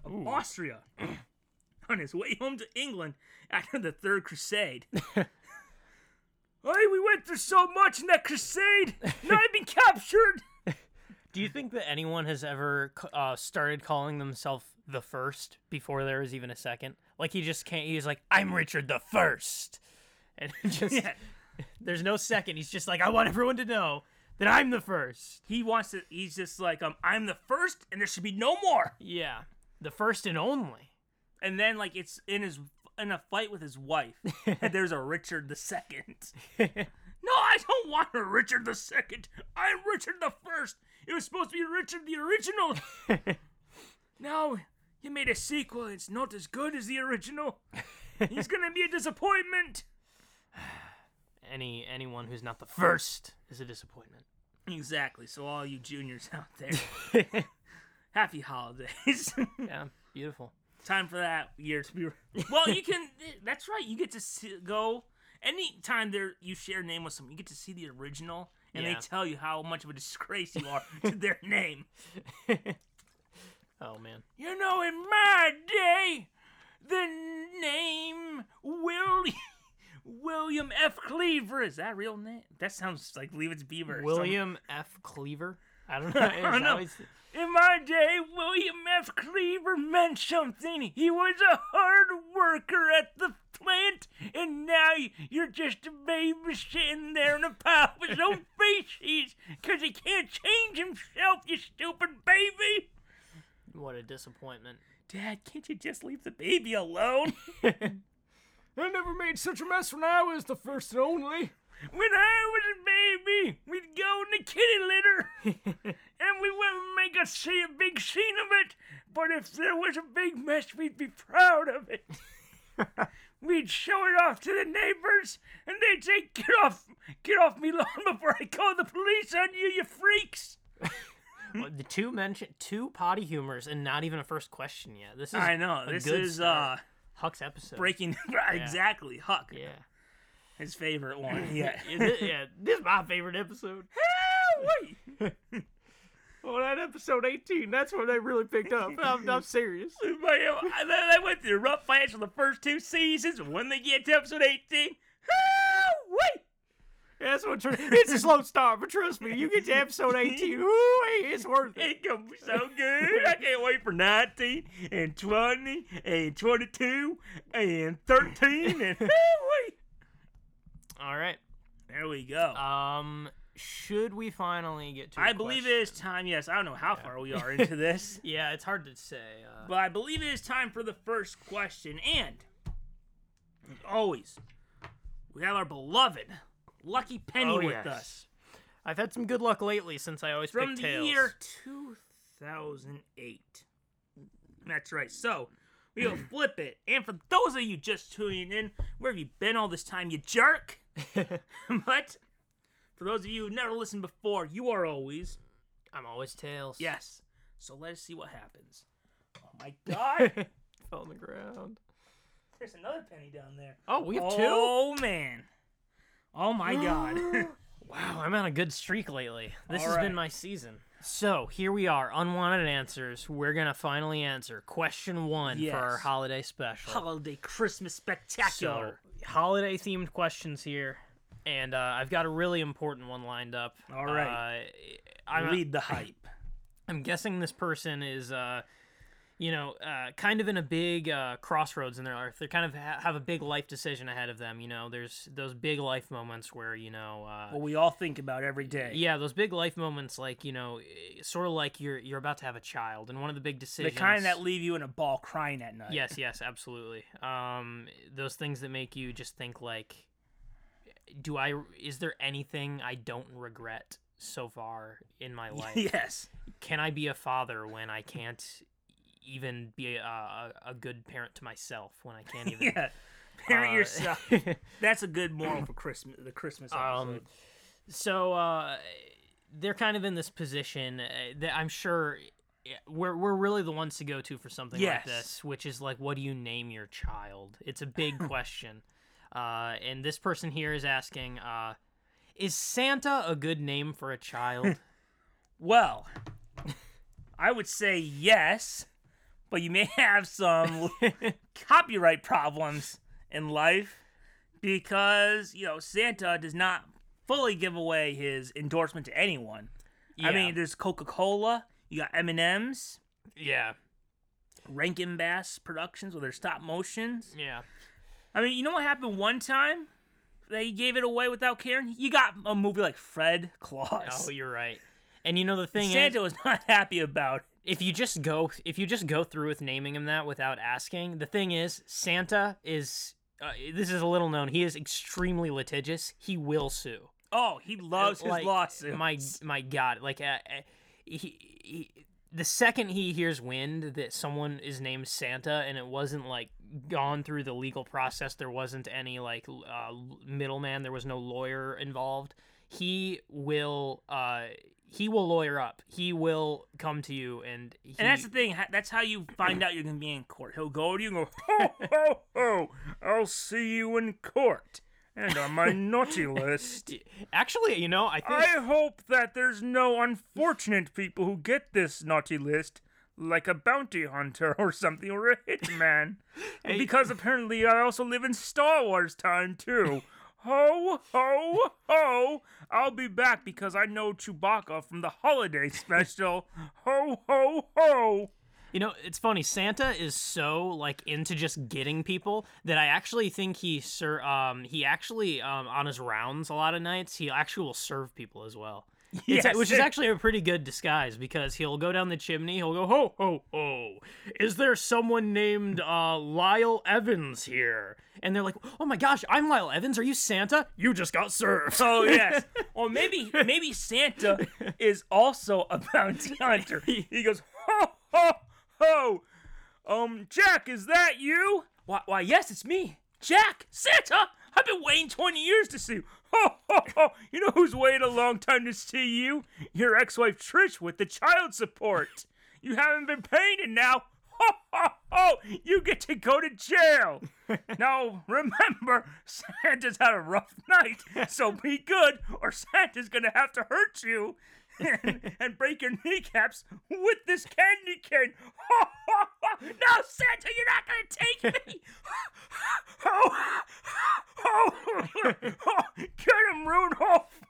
Speaker 3: of Austria on his way home to England after the Third Crusade. Hey, we went through so much in that crusade. Now I've been captured.
Speaker 1: Do you think that anyone has ever uh, started calling themselves the first before there was even a second? Like he just can't. He's like, I'm Richard the First, and just
Speaker 3: Yeah.
Speaker 1: there's no second. He's just like, I want everyone to know that I'm the first.
Speaker 3: he wants to he's just like um i'm the first and there should be no more
Speaker 1: Yeah, the first and only.
Speaker 3: and then like it's in his in a fight with his wife and there's a richard the second no i don't want a richard the second i'm richard the first it was supposed to be richard the original now you made a sequel it's not as good as the original he's gonna be a disappointment
Speaker 1: Any anyone who's not the first is a disappointment.
Speaker 3: exactly so all you juniors out there happy holidays
Speaker 1: Yeah, beautiful.
Speaker 3: time for that year to be. Well, you can. That's right. You get to see, go anytime there you share a name with someone. You get to see the original, and
Speaker 1: Yeah.
Speaker 3: they tell you how much of a disgrace you are to their name.
Speaker 1: Oh man.
Speaker 3: You know, in my day, the name William William F. Cleaver is that real name? That sounds like Leave It to Beaver.
Speaker 1: William F. Cleaver. I don't know.
Speaker 3: I don't know. In my day, William F. Cleaver meant something. He was a hard worker at the plant, and now you're just a baby sitting there in a pile of his own feces because he can't change himself, you stupid baby.
Speaker 1: What a disappointment.
Speaker 3: Dad, can't you just leave the baby alone?
Speaker 5: I never made such a mess when I was the first and only.
Speaker 3: When I was a baby, we'd go in the kitty litter, and we wouldn't make a, see a big scene of it. But if there was a big mess, we'd be proud of it. we'd show it off to the neighbors, and they'd say, "Get off, get off me lawn before I call the police on you, you freaks!"
Speaker 1: Well, the two mention two potty humors and not even a first question yet. This is
Speaker 3: I know this is
Speaker 1: start.
Speaker 3: uh
Speaker 1: Huck's episode.
Speaker 3: breaking exactly Huck,
Speaker 1: Yeah.
Speaker 3: His favorite one. Yeah.
Speaker 1: Yeah, thi- yeah, this is my favorite episode.
Speaker 3: Wait.
Speaker 5: Oh, that episode 18, that's when they really picked up. I'm, I'm serious.
Speaker 3: I, I went through rough patch for the first two seasons. and When they get to episode 18, wait,
Speaker 5: That's what it's a slow start, but trust me, you get to episode 18, ooh, it's worth it.
Speaker 3: it's gonna be so good. I can't wait for 19 and 20 and 22 and 13 and wait.
Speaker 1: All right.
Speaker 3: There we go.
Speaker 1: Um, should we finally get to?
Speaker 3: I believe it is time. Yes, I don't know how far we are into this,
Speaker 1: Yeah, it's hard to say. Uh,
Speaker 3: but I believe it is time for the first question. And as always, we have our beloved Lucky Penny
Speaker 1: Oh,
Speaker 3: with
Speaker 1: yes.
Speaker 3: us.
Speaker 1: I've had some good luck lately since I always
Speaker 3: from
Speaker 1: pick
Speaker 3: the
Speaker 1: tails.
Speaker 3: year 2008. That's right. So we will flip it. And for those of you just tuning in, where have you been all this time, you jerk? but for those of you who've never listened before, you are always
Speaker 1: I'm always tails.
Speaker 3: yes. So let us see what happens. Oh my God!
Speaker 1: Fell on the ground.
Speaker 3: There's another penny down there.
Speaker 1: Oh, we have oh, two.
Speaker 3: Oh man! Oh my God!
Speaker 1: Wow, I'm on a good streak lately. This
Speaker 3: All
Speaker 1: has
Speaker 3: right.
Speaker 1: been my season. So here we are, unwanted answers. We're gonna finally answer question one for our holiday special.
Speaker 3: Holiday Christmas spectacular.
Speaker 1: So, holiday themed questions here, and uh, I've got a really important one lined up.
Speaker 3: All right.
Speaker 1: Uh, I'm,
Speaker 3: Lead the hype.
Speaker 1: I'm guessing this person is, uh, you know, uh, kind of in a big uh, crossroads in their life. They kind of ha- have a big life decision ahead of them. You know, there's those big life moments where you know. Uh,
Speaker 3: What we all think about every day.
Speaker 1: yeah, those big life moments, like you know, eh, sort of like you're you're about to have a child, and one of the big decisions.
Speaker 3: The kind that leave you in a ball crying at night.
Speaker 1: Yes, yes, absolutely. Um, those things that make you just think like, do I? Is there anything I don't regret so far in my life?
Speaker 3: yes.
Speaker 1: Can I be a father when I can't even be a, a, good parent to myself? When I can't even.
Speaker 3: Yeah. Parent
Speaker 1: Uh,
Speaker 3: yourself. That's a good moral for Christmas. The Christmas episode.
Speaker 1: Um, so uh, they're kind of in this position uh, that I'm sure we're we're really the ones to go to for something
Speaker 3: Yes.
Speaker 1: like this, which is like, what do you name your child? It's a big question, uh, and this person here is asking, uh, is Santa a good name for a child?
Speaker 3: well, I would say yes, but you may have some copyright problems in life because you know Santa does not fully give away his endorsement to anyone.
Speaker 1: Yeah.
Speaker 3: I mean, there's Coca Cola. You got M and M's.
Speaker 1: yeah,
Speaker 3: Rankin Bass Productions with their stop motions.
Speaker 1: yeah.
Speaker 3: I mean, you know what happened one time? They gave it away without caring. You got a movie like Fred Claus.
Speaker 1: Oh, you're right. And you know the thing
Speaker 3: Santa
Speaker 1: is,
Speaker 3: was not happy about it.
Speaker 1: If you just go if you just go through with naming him that without asking the thing is santa is uh, this is a little known he is extremely litigious he will sue
Speaker 3: Oh, he loves his
Speaker 1: Like,
Speaker 3: lawsuits.
Speaker 1: my my god like uh, uh, he, he the second he hears wind that someone is named santa and it wasn't like gone through the legal process there wasn't any like uh, middleman there was no lawyer involved he will uh he will lawyer up. He will come to you, and he,
Speaker 3: And that's the thing. That's how you find out you're gonna be in court. He'll go to you and go, ho ho ho! I'll see you in court. And on my naughty list,
Speaker 1: actually, you know, I think
Speaker 3: I hope that there's no unfortunate people who get this naughty list, like a bounty hunter or something, or a hitman. Because apparently I also live in Star Wars time too. Ho ho ho! I'll be back because I know Chewbacca from the holiday special. Ho ho ho!
Speaker 1: You know, it's funny. Santa is so like into just getting people that I actually think he sir um he actually um on his rounds a lot of nights he actually will serve people as well. It's- which is actually a pretty good disguise because he'll go down the chimney. He'll go ho ho ho. Is there someone named uh Lyle Evans here? And they're like, oh my gosh, I'm Lyle Evans. Are you Santa? You just got served.
Speaker 3: Oh yes. Or maybe maybe Santa is also a bounty hunter. He goes ho ho ho. Um, Jack, is that you? Why, why yes, it's me, Jack, Santa. I've been waiting twenty years to see you. Ho ho ho. You know who's waited a long time to see you? Your ex-wife Trish with the child support. You haven't been paying it now. Ho ho ho. You get to go to jail. Now, remember, Santa's had a rough night, so be good, or Santa's gonna have to hurt you and, and break your kneecaps with this candy cane. no, Santa, you're not gonna take me. Get him, Rudolph.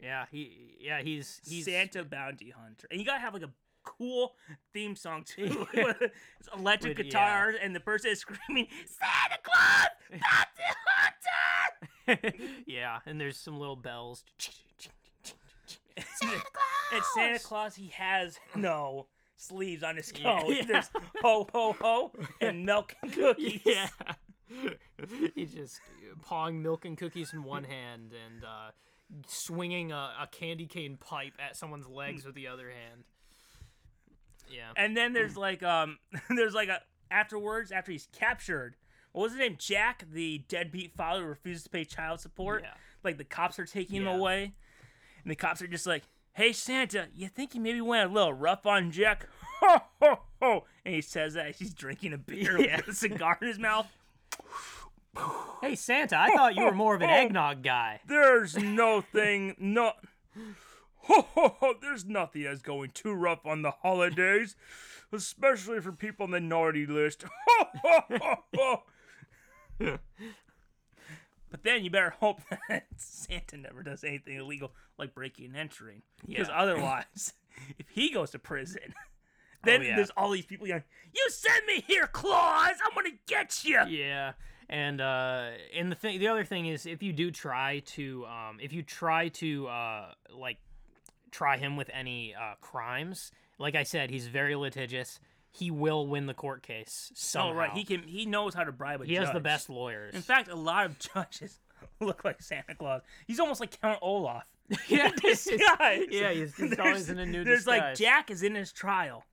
Speaker 1: yeah, he yeah he's he's
Speaker 3: Santa bounty hunter, and you gotta have like a cool theme song too, with electric
Speaker 1: With- yeah.
Speaker 3: guitars, and the person is screaming, "Santa Claus, bounty hunter!"
Speaker 1: yeah, and there's some little bells.
Speaker 3: Santa Claus. And Santa Claus, he has no sleeves on his coat.
Speaker 1: Yeah.
Speaker 3: There's ho ho ho and milk and cookies.
Speaker 1: Yeah. He's just pawing milk and cookies in one hand and uh, swinging a, a candy cane pipe at someone's legs with the other hand. Yeah.
Speaker 3: And then there's like um there's like a afterwards after he's captured. What was his name? Jack, the deadbeat father who refuses to pay child support.
Speaker 1: Yeah.
Speaker 3: Like the cops are taking him away, and the cops are just like, "Hey Santa, you think you maybe went a little rough on Jack?" Ho ho ho! And he says that as he's drinking a beer
Speaker 1: Yeah.
Speaker 3: with a cigar in his mouth.
Speaker 1: Hey, Santa, I thought you were more of an oh, oh. eggnog guy.
Speaker 3: There's no thing, no. Ho, ho, ho, there's nothing that's going too rough on the holidays, especially for people on the naughty list. Ho, ho, ho, ho. But then you better hope that Santa never does anything illegal like breaking and entering. Because
Speaker 1: Yeah.
Speaker 3: otherwise, if he goes to prison, then
Speaker 1: yeah.
Speaker 3: there's all these people yelling, You send me here, Claus! I'm gonna get you!
Speaker 1: Yeah. And uh and the thing the other thing is if you do try to um if you try to uh like try him with any uh crimes, like I said, he's very litigious. He will win the court case. Somehow.
Speaker 3: Oh, right. He can. He knows how to bribe a judge.
Speaker 1: He has the best lawyers.
Speaker 3: In fact, a lot of judges look like Santa Claus. He's almost like Count Olaf.
Speaker 1: yeah,
Speaker 3: Disguise.
Speaker 1: Yeah, he's, he's always in a new
Speaker 3: There's like. Jack is in his trial,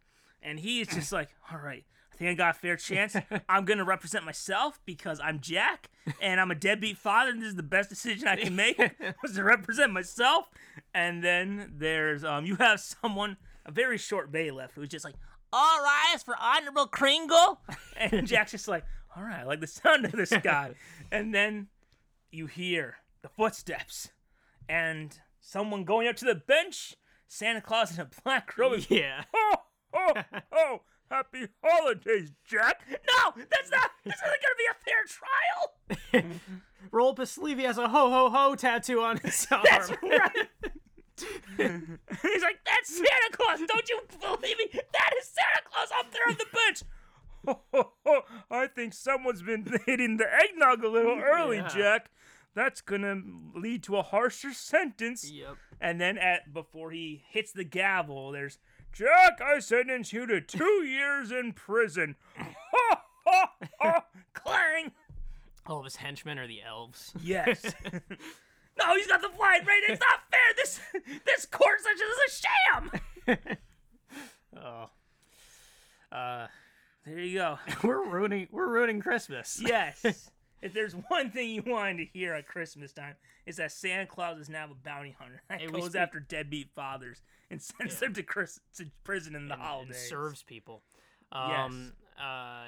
Speaker 3: and he's just like, all right. I think I got a fair chance. I'm gonna represent myself because I'm Jack and I'm a deadbeat father, and this is the best decision I can make was to represent myself. And then there's um, you have someone a very short bailiff who's just like, all rise for Honorable Kringle, and Jack's just like, all right, I like the sound of this guy. and then you hear the footsteps and someone going up to the bench. Santa Claus in a black robe.
Speaker 1: Yeah.
Speaker 3: Oh, oh, oh! Happy holidays, Jack. No, that's not. This isn't gonna be a fair trial.
Speaker 1: Roll up his sleeve. He has a ho ho ho tattoo on his arm.
Speaker 3: That's right. He's like, that's Santa Claus. Don't you believe me? That is Santa Claus up there on the bench. Ho, ho, ho. I think someone's been hitting the eggnog a little early,
Speaker 1: Yeah.
Speaker 3: Jack. That's gonna lead to a harsher sentence.
Speaker 1: Yep.
Speaker 3: And then at before he hits the gavel, there's Jack. I sentence you to two years in prison. Ha ha ha! Clang.
Speaker 1: All of his henchmen are the elves.
Speaker 3: Yes. No, he's got the flying rain. It's not fair. This this court session is a sham.
Speaker 1: Oh. Uh,
Speaker 3: There you go.
Speaker 1: we're ruining we're ruining Christmas.
Speaker 3: Yes. if there's one thing you wanted to hear at Christmas time, is that Santa Claus is now a bounty hunter that
Speaker 1: Hey,
Speaker 3: goes
Speaker 1: speak-
Speaker 3: after deadbeat fathers and sends them to, Chris- to prison in the
Speaker 1: and- and
Speaker 3: holidays.
Speaker 1: serves people.
Speaker 3: Yes.
Speaker 1: Um, uh,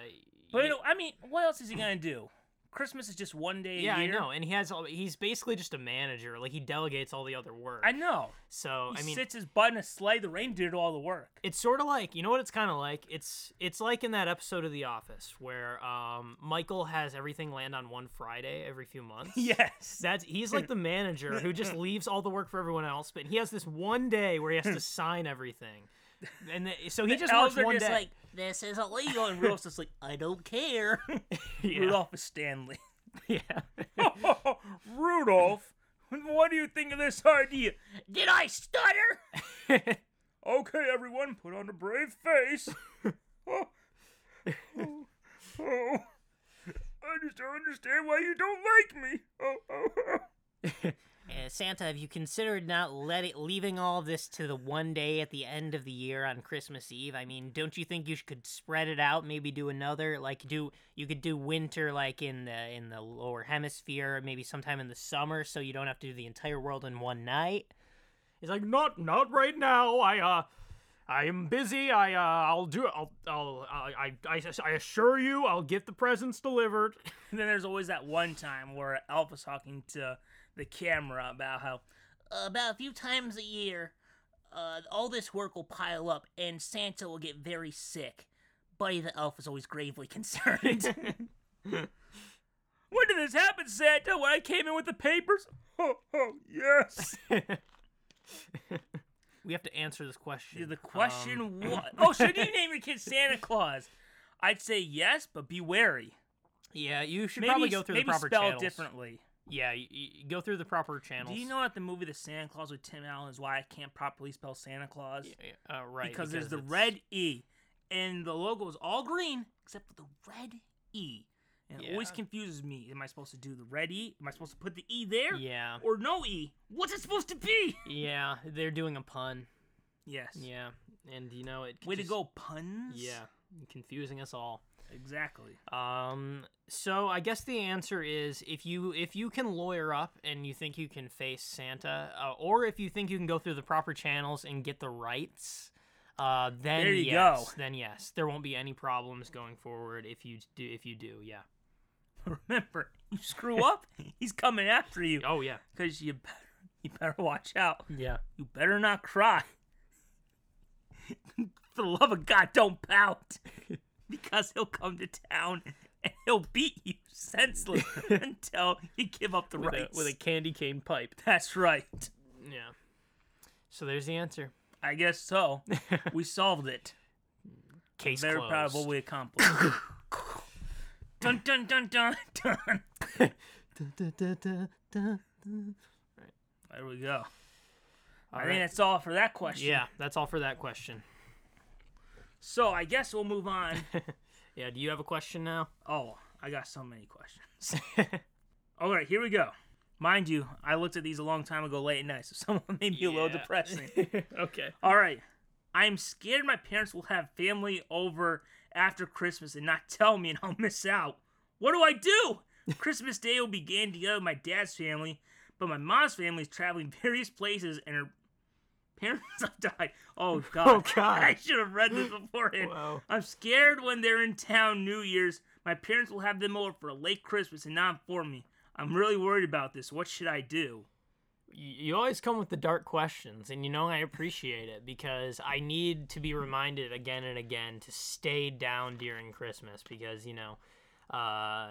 Speaker 3: But you know, I mean, what else is he gonna do? Christmas is just one day. a
Speaker 1: yeah, I know, and he has. all He's basically just a manager. Like he delegates all the other work.
Speaker 3: I know.
Speaker 1: so
Speaker 3: He
Speaker 1: I mean,
Speaker 3: sits his butt in a sleigh. The reindeer do all the work.
Speaker 1: it's sort of like you know what it's kind of like. It's it's like in that episode of The Office where um Michael has everything land on one Friday every few months.
Speaker 3: Yes.
Speaker 1: That's he's like the manager who just leaves all the work for everyone else, but he has this one day where he has to sign everything, and the, so he just
Speaker 3: Elves
Speaker 1: works one
Speaker 3: just
Speaker 1: day.
Speaker 3: like, this is illegal, and Rudolph's just like, I don't care.
Speaker 1: Yeah.
Speaker 3: Rudolph is Stanley.
Speaker 1: yeah,
Speaker 3: Rudolph, what do you think of this idea? Did I stutter? okay, everyone, put on a brave face. oh, oh, oh. I just don't understand why you don't like me. Oh, oh, oh.
Speaker 1: Uh, Santa, have you considered not letting leaving all of this to the one day at the end of the year on Christmas Eve? I mean, don't you think you could spread it out? Maybe do another like do you could do winter like in the in the lower hemisphere, maybe sometime in the summer, so you don't have to do the entire world in one night. He's like, not not right now. I uh. I am busy. I uh, I'll do it. I'll, I'll I, I, I assure you, I'll get the presents delivered.
Speaker 3: And then there's always that one time where Elf is talking to the camera about how uh, about a few times a year, uh, all this work will pile up and Santa will get very sick. Buddy the Elf is always gravely concerned. when did this happen, Santa? When I came in with the papers? Oh, oh yes.
Speaker 1: We have to answer this question.
Speaker 3: the question
Speaker 1: Um,
Speaker 3: was, oh, should you name your kid Santa Claus? I'd say yes, but be wary.
Speaker 1: yeah, you should
Speaker 3: Maybe,
Speaker 1: probably go through
Speaker 3: maybe
Speaker 1: the proper
Speaker 3: spell
Speaker 1: channels.
Speaker 3: differently.
Speaker 1: Yeah, you, you go through the proper channels.
Speaker 3: Do you know that the movie The Santa Claus with Tim Allen is why I can't properly spell Santa Claus?
Speaker 1: Yeah, Uh, right.
Speaker 3: because, there's the
Speaker 1: it's-
Speaker 3: red E, and the logo is all green except for the red E. And it always confuses me. Am I supposed to do the red E? Am I supposed to put the E there?
Speaker 1: Yeah,
Speaker 3: Or no E? What's it supposed to be?
Speaker 1: yeah, they're doing a pun.
Speaker 3: Yes.
Speaker 1: Yeah, and you know it.
Speaker 3: Way to go, puns.
Speaker 1: Yeah, confusing us all.
Speaker 3: Exactly.
Speaker 1: Um, so I guess the answer is if you if you can lawyer up and you think you can face Santa, uh, or if you think you can go through the proper channels and get the rights, uh, then
Speaker 3: There you
Speaker 1: yes,
Speaker 3: go.
Speaker 1: then yes, there won't be any problems going forward if you do if you do, yeah.
Speaker 3: Remember, you screw up, he's coming after you.
Speaker 1: Oh yeah,
Speaker 3: Because you better, you better watch out.
Speaker 1: yeah.
Speaker 3: You better not cry. For the love of God, don't pout. because he'll come to town and he'll beat you senseless until you give up the
Speaker 1: With a,
Speaker 3: rights.
Speaker 1: with a candy cane pipe.
Speaker 3: That's right.
Speaker 1: Yeah. So there's the answer.
Speaker 3: I guess so. we solved it.
Speaker 1: Case
Speaker 3: Very
Speaker 1: closed.
Speaker 3: proud of what we accomplished. dun dun dun dun dun. dun, dun, dun, dun. Right. There we go. I
Speaker 1: right.
Speaker 3: think that's all for that question.
Speaker 1: Yeah, that's all for that question.
Speaker 3: So I guess we'll move on.
Speaker 1: Yeah, do you have a question now?
Speaker 3: Oh, I got so many questions. All right, here we go. Mind you, I looked at these a long time ago late at night, so some of them may be a little depressing.
Speaker 1: okay.
Speaker 3: All right. I am scared my parents will have family over after Christmas and not tell me and I'll miss out. What do I do? Christmas Day will begin together with my dad's family, but my mom's family is traveling various places and her parents have died. Oh god.
Speaker 1: Oh, God.
Speaker 3: I should have read this beforehand.
Speaker 1: Wow.
Speaker 3: I'm scared when they're in town New Year's. My parents will have them over for a late Christmas and not inform me. I'm really worried about this. What should I do?
Speaker 1: You you always come with the dark questions, and you know I appreciate it because I need to be reminded again and again to stay down during Christmas because you know, uh,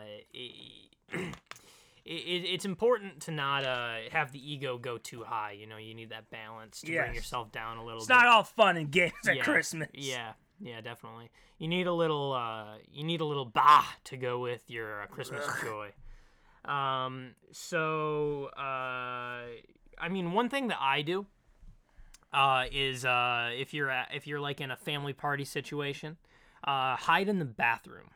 Speaker 1: it, it, it's important to not uh, have the ego go too high. You know, you need that balance to bring yourself down a little. Bit.
Speaker 3: It's
Speaker 1: bit.
Speaker 3: not all fun and games at
Speaker 1: yeah,
Speaker 3: Christmas.
Speaker 1: Yeah, yeah, definitely. You need a little, uh, you need a little bah to go with your uh, Christmas joy. Um, so, uh, I mean, one thing that I do, uh, is, uh, if you're at, if you're like in a family party situation, uh, hide in the bathroom.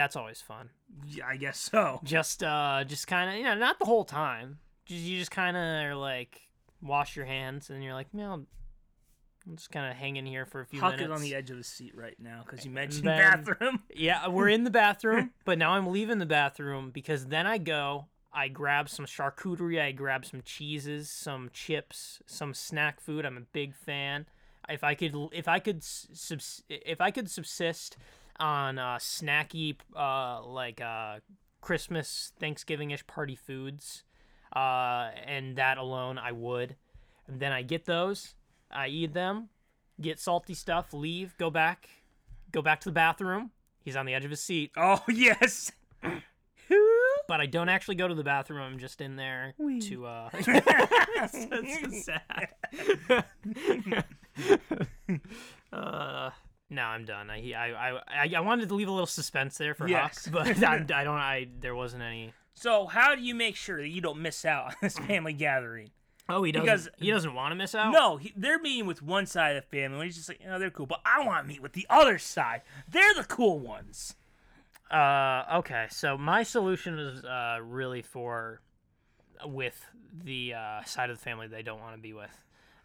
Speaker 1: That's always fun.
Speaker 3: Yeah, I guess so.
Speaker 1: Just, uh, just kind of, you know, not the whole time. Just, you just kind of are like, wash your hands and you're like, no, I'm just kind of hanging here for a few minutes.
Speaker 3: Huck
Speaker 1: minutes.
Speaker 3: is on the edge of his seat right now because you mentioned
Speaker 1: then-
Speaker 3: bathroom.
Speaker 1: Yeah, we're in the bathroom, but now I'm leaving the bathroom because then I go, I grab some charcuterie, I grab some cheeses, some chips, some snack food. I'm a big fan. If I could, if I could, subs- if I could subsist on uh, snacky, uh, like uh, Christmas, Thanksgiving-ish party foods, uh, and that alone, I would. And then I get those, I eat them, get salty stuff, leave, go back, go back to the bathroom. He's on the edge of his seat,
Speaker 3: Oh yes.
Speaker 1: but I don't actually go to the bathroom. I'm just in there to. uh That's so sad. uh, no, I'm done. I, I I I wanted to leave a little suspense there for
Speaker 3: Yes.
Speaker 1: Huck, but I, I don't. I there wasn't any.
Speaker 3: So how do you make sure that you don't miss out on this family gathering?
Speaker 1: Oh, he doesn't.
Speaker 3: Because-
Speaker 1: he doesn't want to miss out.
Speaker 3: No, he, they're meeting with one side of the family. And he's just like, oh, they're cool, but I want to meet with the other side. They're the cool ones.
Speaker 1: Uh, okay, so my solution is uh, really for with the uh, side of the family they don't want to be with.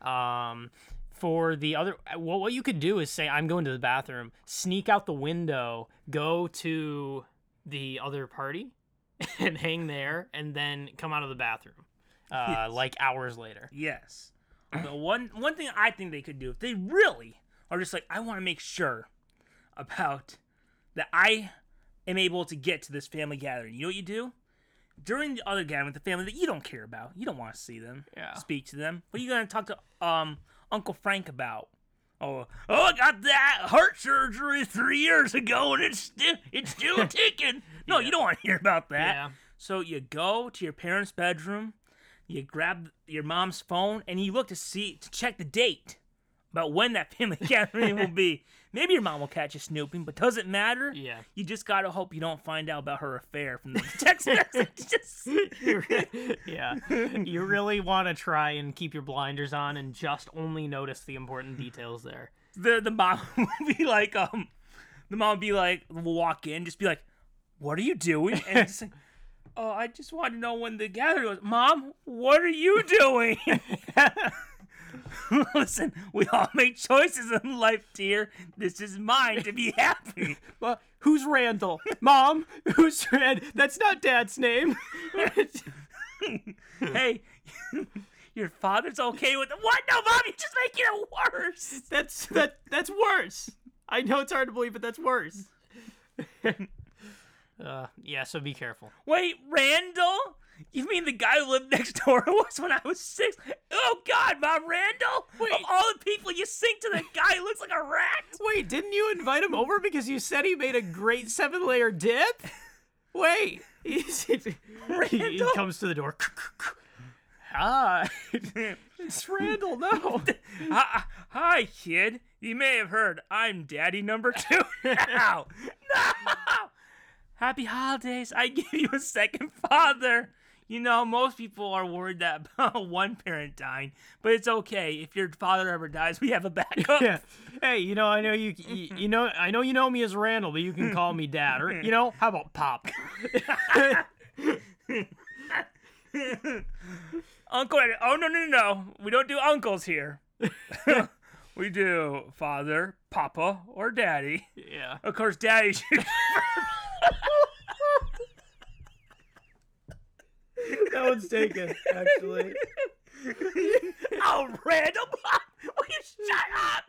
Speaker 1: Um, for the other, well, what you could do is say, "I'm going to the bathroom," sneak out the window, go to the other party, and hang there, and then come out of the bathroom, uh,
Speaker 3: Yes.
Speaker 1: like hours later.
Speaker 3: Yes. The one one thing I think they could do if they really are just like, I want to make sure about that I am able to get to this family gathering. You know what you do? During the other gathering with the family that you don't care about, you don't want to see them,
Speaker 1: Yeah.
Speaker 3: speak to them. What are you gonna talk to um Uncle Frank about? Oh, oh, I got that heart surgery three years ago, and it's still it's still ticking. No, you don't want to hear about that.
Speaker 1: Yeah.
Speaker 3: So you go to your parents' bedroom, you grab your mom's phone, and you look to see to check the date about when that family gathering will be. Maybe your mom will catch you snooping, but does it matter?
Speaker 1: Yeah.
Speaker 3: You just gotta hope you don't find out about her affair from the text messages.
Speaker 1: You yeah, you really want to try and keep your blinders on and just only notice the important details there.
Speaker 3: the the mom would be like, um, the mom would be like, will walk in, just be like, "What are you doing?" And it's like, "Oh, I just want to know when the gathering was." Mom, what are you doing? Listen, we all make choices in life, dear. This is mine to be happy.
Speaker 1: Well, who's Randall? Mom, who's Rand? That's not Dad's name.
Speaker 3: hey, your father's okay with it. What? No, mom, you're just making it worse.
Speaker 1: that's that. That's worse. I know it's hard to believe, but that's worse. uh, yeah. So be careful.
Speaker 3: Wait, Randall? You mean the guy who lived next door us when I was six? Oh God, Mom, Randall!
Speaker 1: Wait.
Speaker 3: Of all the people you sing to, the guy who looks like a rat.
Speaker 1: Wait, didn't you invite him over because you said he made a great seven-layer dip? Wait, he, he comes to the door. Hi, it's Randall. No.
Speaker 3: Hi, hi, kid. You may have heard I'm Daddy number two now. no! Happy holidays. I give you a second father. You know, most people are worried that one parent dying, but it's okay. If your father ever dies, we have a backup.
Speaker 1: Yeah. Hey, you know, I know you, you, you know, I know you know me as Randall, but you can call me Dad, or you know, how about Pop?
Speaker 3: Uncle. Oh no no no! We don't do uncles here. we do father, papa, or daddy.
Speaker 1: Yeah.
Speaker 3: Of course, daddy. should-
Speaker 1: That one's taken, actually.
Speaker 3: oh, random! will you shut up?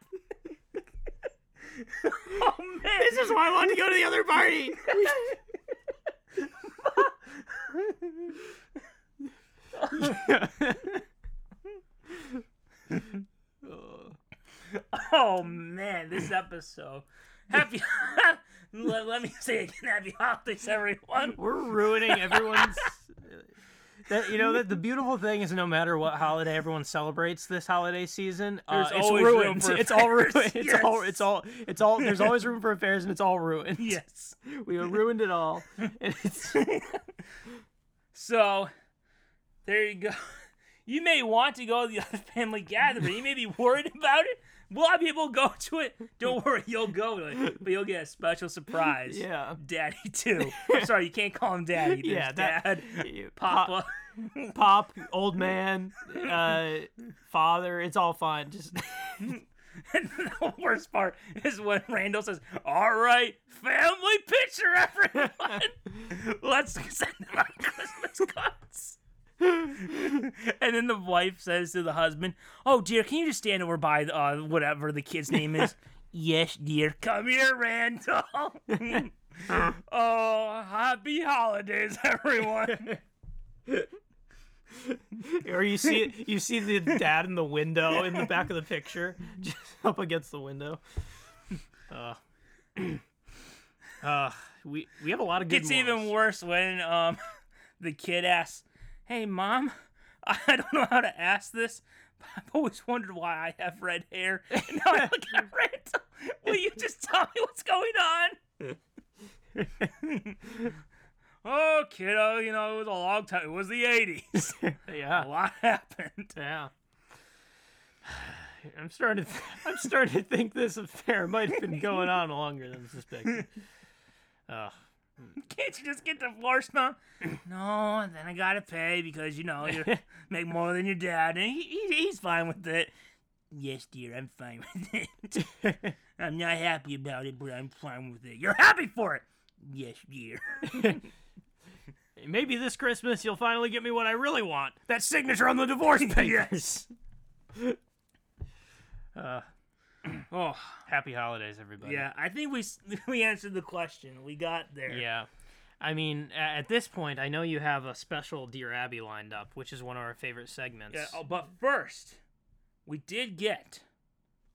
Speaker 3: oh man,
Speaker 1: This is why I wanted to go to the other party.
Speaker 3: oh man, this episode. Happy. Let, let me say it again, happy holidays, everyone.
Speaker 1: We're ruining everyone's. That, you know that the beautiful thing is no matter what holiday everyone celebrates this holiday season, uh, it's ruined. it's all ruined. It's all.
Speaker 3: Yes.
Speaker 1: It's all. It's all. There's always room for affairs, and it's all ruined.
Speaker 3: Yes.
Speaker 1: we have ruined it all. And it's,
Speaker 3: So, there you go. You may want to go to the other family gathering. You may be worried about it. I be able to go to it? Don't worry, you'll go to it, but you'll get a special surprise.
Speaker 1: yeah.
Speaker 3: Daddy too. I'm Sorry, you can't call him Daddy. There's
Speaker 1: Yeah, that-
Speaker 3: Dad,
Speaker 1: Pop,
Speaker 3: Papa.
Speaker 1: pop, old man, uh, father. It's all fine. Just
Speaker 3: And the worst part is when Randall says, "All right, family picture, everyone. Let's send them out Christmas cards." and then the wife says to the husband, "Oh dear, can you just stand over by uh, whatever the kid's name is?" yes, dear. Come here, Randall. oh, happy holidays, everyone.
Speaker 1: Or you see you see the dad in the window in the back of the picture, just up against the window. Uh, uh, we we have a lot of good.
Speaker 3: It's even worse when um the kid asks, "Hey, mom, I don't know how to ask this, but I've always wondered why I have red hair." And now I look at Randall. Will you just tell me what's going on? oh, kiddo, you know it was a long time. It was the '80s.
Speaker 1: yeah.
Speaker 3: a lot happened.
Speaker 1: yeah. I'm starting to th- I'm starting to think this affair might have been going on longer than suspected. Uh,
Speaker 3: Can't you just get divorced mom? no, and then I gotta pay because you know you make more than your dad, and he, he, he's fine with it. Yes, dear, I'm fine with it. I'm not happy about it, but I'm fine with it. You're happy for it. Yes, dear.
Speaker 1: maybe this Christmas you'll finally get me what I really want. That signature on the divorce papers. uh,
Speaker 3: oh,
Speaker 1: happy holidays, everybody.
Speaker 3: yeah. I think we we answered the question. We got there.
Speaker 1: Yeah. I mean, at this point, I know you have a special Dear Abby lined up, which is one of our favorite segments.
Speaker 3: Yeah, oh, but first, we did get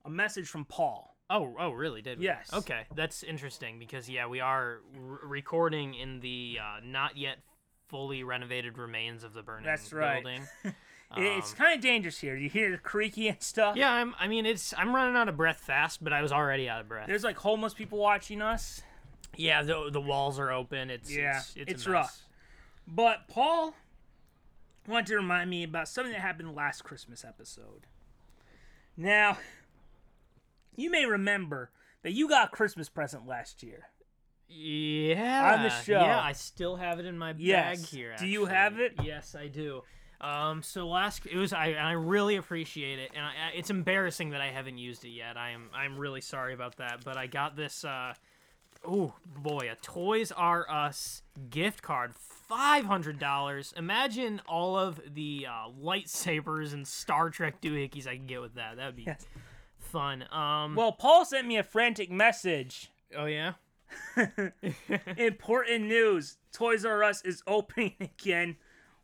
Speaker 3: a message from Paul.
Speaker 1: Oh, oh, really? Did we?
Speaker 3: Yes.
Speaker 1: Okay, that's interesting because yeah, we are r- recording in the uh, not yet fully renovated remains of the burning
Speaker 3: That's right.
Speaker 1: building.
Speaker 3: It- it's
Speaker 1: Um,
Speaker 3: kind of dangerous here. You hear the creaky and stuff.
Speaker 1: Yeah, I'm. I mean, it's. I'm running out of breath fast, but I was already out of breath.
Speaker 3: There's like homeless people watching us.
Speaker 1: yeah, the the walls are open. It's
Speaker 3: Yeah,
Speaker 1: it's, it's,
Speaker 3: it's rough. But Paul wanted to remind me about something that happened last Christmas episode. Now, you may remember that you got a Christmas present last year.
Speaker 1: Yeah.
Speaker 3: On the show.
Speaker 1: Yeah, I still have it in my
Speaker 3: Yes.
Speaker 1: bag here.
Speaker 3: Do you have it?
Speaker 1: Yes, I do. Um, so last it was I and I really appreciate it, and I, I- it's embarrassing that I haven't used it yet. I am I'm really sorry about that, but I got this. Uh, oh boy, a Toys R Us gift card, five hundred dollars. Imagine all of the uh, lightsabers and Star Trek doohickeys I can get with that. That would be
Speaker 3: Yes.
Speaker 1: fun. Um,
Speaker 3: Well, Paul sent me a frantic message.
Speaker 1: oh yeah.
Speaker 3: Important news Toys R Us is opening again.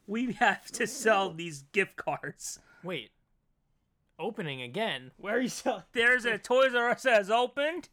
Speaker 3: We have to sell these gift cards.
Speaker 1: Wait. Opening again? Where are you selling?
Speaker 3: There's a Toys R Us that has opened,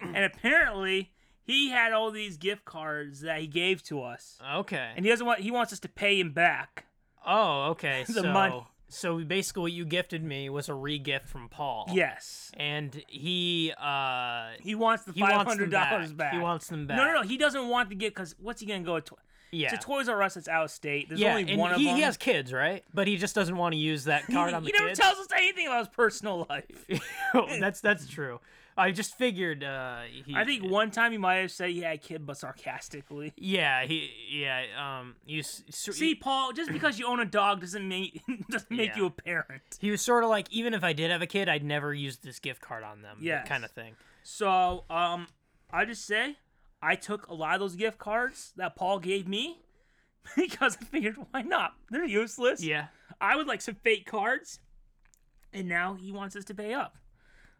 Speaker 3: and apparently he had all these gift cards that he gave to us,
Speaker 1: Okay.
Speaker 3: and he doesn't want. He wants us to pay him back.
Speaker 1: Oh, okay.
Speaker 3: The
Speaker 1: so,
Speaker 3: money.
Speaker 1: so basically, what you gifted me was a re-gift from Paul.
Speaker 3: Yes,
Speaker 1: And he, uh,
Speaker 3: he wants the
Speaker 1: he
Speaker 3: five
Speaker 1: wants
Speaker 3: hundred dollars back.
Speaker 1: He wants them back.
Speaker 3: No, no, no. He doesn't want the gift because what's he gonna go to?
Speaker 1: Yeah.
Speaker 3: It's Toys R Us it's out of state. There's
Speaker 1: yeah,
Speaker 3: only
Speaker 1: and
Speaker 3: one of
Speaker 1: he,
Speaker 3: them.
Speaker 1: he has kids, right? But he just doesn't want to use that card
Speaker 3: he,
Speaker 1: on the
Speaker 3: he never
Speaker 1: kids.
Speaker 3: tells us anything about his personal life.
Speaker 1: that's that's true. I just figured. Uh, he,
Speaker 3: I think one time he might have said he had a kid, but sarcastically.
Speaker 1: Yeah, he. Yeah. Um. You s- s-
Speaker 3: See, Paul, just because you own a dog doesn't make doesn't make
Speaker 1: Yeah.
Speaker 3: you a parent.
Speaker 1: He was sort of like, even if I did have a kid, I'd never use this gift card on them.
Speaker 3: Yeah,
Speaker 1: Kind of thing.
Speaker 3: So, um, I just say I took a lot of those gift cards that Paul gave me because I figured why not? They're useless.
Speaker 1: Yeah.
Speaker 3: I would like some fake cards, and now he wants us to pay up,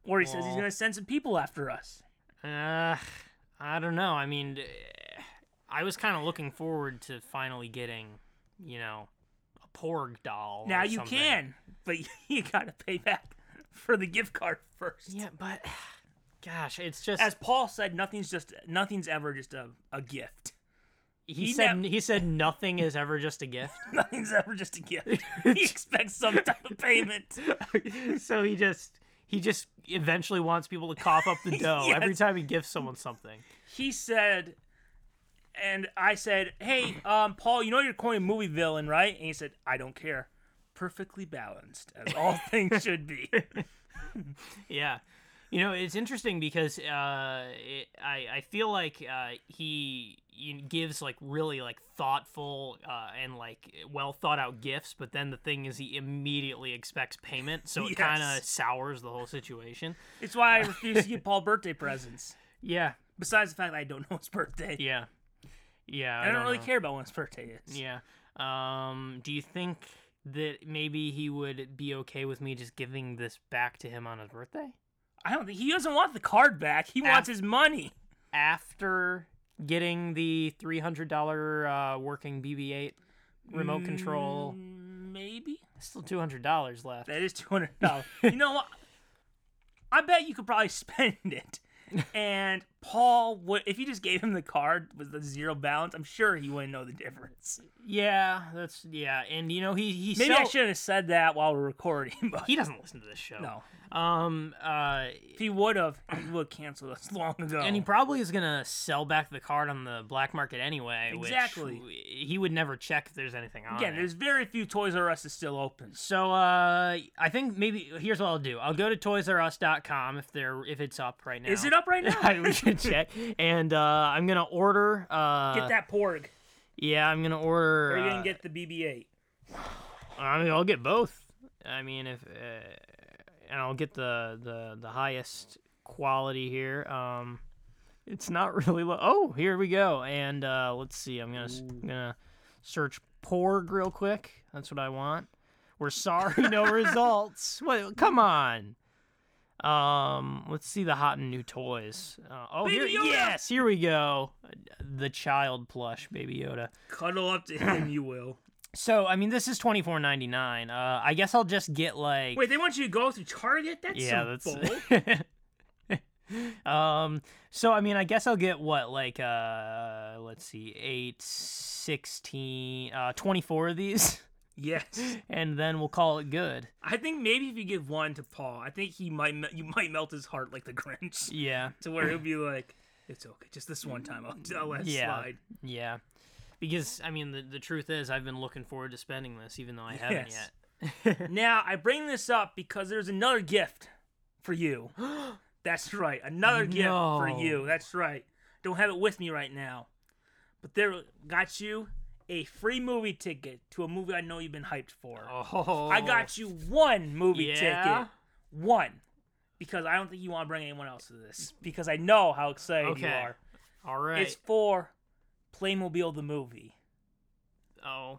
Speaker 3: or he says he's gonna send some people after us.
Speaker 1: Uh, I don't know. I mean, I was kind of looking forward to finally getting, you know, a Porg doll. or
Speaker 3: now you
Speaker 1: something.
Speaker 3: can, but you gotta pay back for the gift card first.
Speaker 1: Yeah, but gosh, it's just
Speaker 3: As Paul said, nothing's just nothing's ever just a, a gift.
Speaker 1: he,
Speaker 3: he
Speaker 1: said.
Speaker 3: nev-
Speaker 1: he said nothing is ever just a gift.
Speaker 3: Nothing's ever just a gift. he expects some type of payment.
Speaker 1: so he just he just eventually wants people to cough up the dough every time he gives someone something.
Speaker 3: He said, and I said, "Hey, um, Paul, you know you're coining movie villain, right?" And he said, "I don't care. Perfectly balanced, as all things should be."
Speaker 1: Yeah. You know, it's interesting because uh, it, I I feel like uh, he gives like really like thoughtful uh, and like well thought out gifts, but then the thing is he immediately expects payment, so it
Speaker 3: Yes.
Speaker 1: kind of sours the whole situation.
Speaker 3: It's why I refuse to give Paul birthday presents.
Speaker 1: Yeah,
Speaker 3: Besides the fact that I don't know his birthday.
Speaker 1: yeah, yeah.
Speaker 3: I don't, really
Speaker 1: know.
Speaker 3: care about when his birthday is.
Speaker 1: Yeah. Um, do you think that maybe he would be okay with me just giving this back to him on his birthday
Speaker 3: I don't think he doesn't want the card back. He wants his money.
Speaker 1: after getting the three hundred dollar uh, working BB-8 remote control?
Speaker 3: Mm, Maybe.
Speaker 1: Still two hundred dollars left.
Speaker 3: That is two hundred dollars. you know what? I bet you could probably spend it. And Paul would, if you just gave him the card with the zero balance, I'm sure he wouldn't know the difference.
Speaker 1: Yeah, that's yeah, and you know he he
Speaker 3: Maybe I shouldn't have said that while we're recording, but
Speaker 1: he doesn't listen to this show.
Speaker 3: no.
Speaker 1: Um. Uh.
Speaker 3: If he would have, he would have canceled us long ago.
Speaker 1: And he probably is gonna sell back the card on the black market anyway.
Speaker 3: Exactly.
Speaker 1: He would never check if there's anything on it.
Speaker 3: Again,
Speaker 1: it.
Speaker 3: there's very few Toys R Us is still open.
Speaker 1: So uh, I think maybe here's what I'll do. I'll go to ToysRUs.com if they're if it's up right now.
Speaker 3: Is it up right now?
Speaker 1: check. And uh, I'm gonna order. Uh,
Speaker 3: Get that porg.
Speaker 1: Yeah, I'm gonna order.
Speaker 3: Or are you
Speaker 1: uh,
Speaker 3: gonna get the BB-8?
Speaker 1: I mean, I'll get both. I mean, if uh, and I'll get the the the highest quality here. Um, it's not really low. Oh, here we go. And uh, let's see. I'm gonna I'm gonna search Porg real quick. That's what I want. We're sorry, no results. What? Come on. Um, let's see the hot and new toys. Uh, oh, here,
Speaker 3: Yoda!
Speaker 1: yes, here we go. The child plush, Baby Yoda.
Speaker 3: Cuddle up to him, you will.
Speaker 1: So I mean, this is twenty four ninety nine. Uh, I guess I'll just get like.
Speaker 3: Wait, they want you to go through Target? That's
Speaker 1: yeah,
Speaker 3: so
Speaker 1: that's. um. So I mean, I guess I'll get what like uh, let's see, eight, 16, uh, twenty four of these,
Speaker 3: yes.
Speaker 1: and then we'll call it good.
Speaker 3: I think maybe if you give one to Paul, I think he might me- you might melt his heart like the Grinch,
Speaker 1: Yeah.
Speaker 3: to where he'll be like, "It's okay, just this one time. I'll, I'll let it
Speaker 1: Yeah.
Speaker 3: slide."
Speaker 1: Yeah. Because I mean, the the truth is, I've been looking forward to spending this, even though I haven't
Speaker 3: Yes.
Speaker 1: yet.
Speaker 3: Now I bring this up because there's another gift for you. That's right, another gift for you. That's right. Don't have it with me right now, but there got you a free movie ticket to a movie I know you've been hyped for.
Speaker 1: Oh.
Speaker 3: I got you one movie
Speaker 1: Yeah?
Speaker 3: ticket. One. Because I don't think you want to bring anyone else to this. Because I know how excited you are.
Speaker 1: All right.
Speaker 3: It's for Playmobil the movie.
Speaker 1: oh,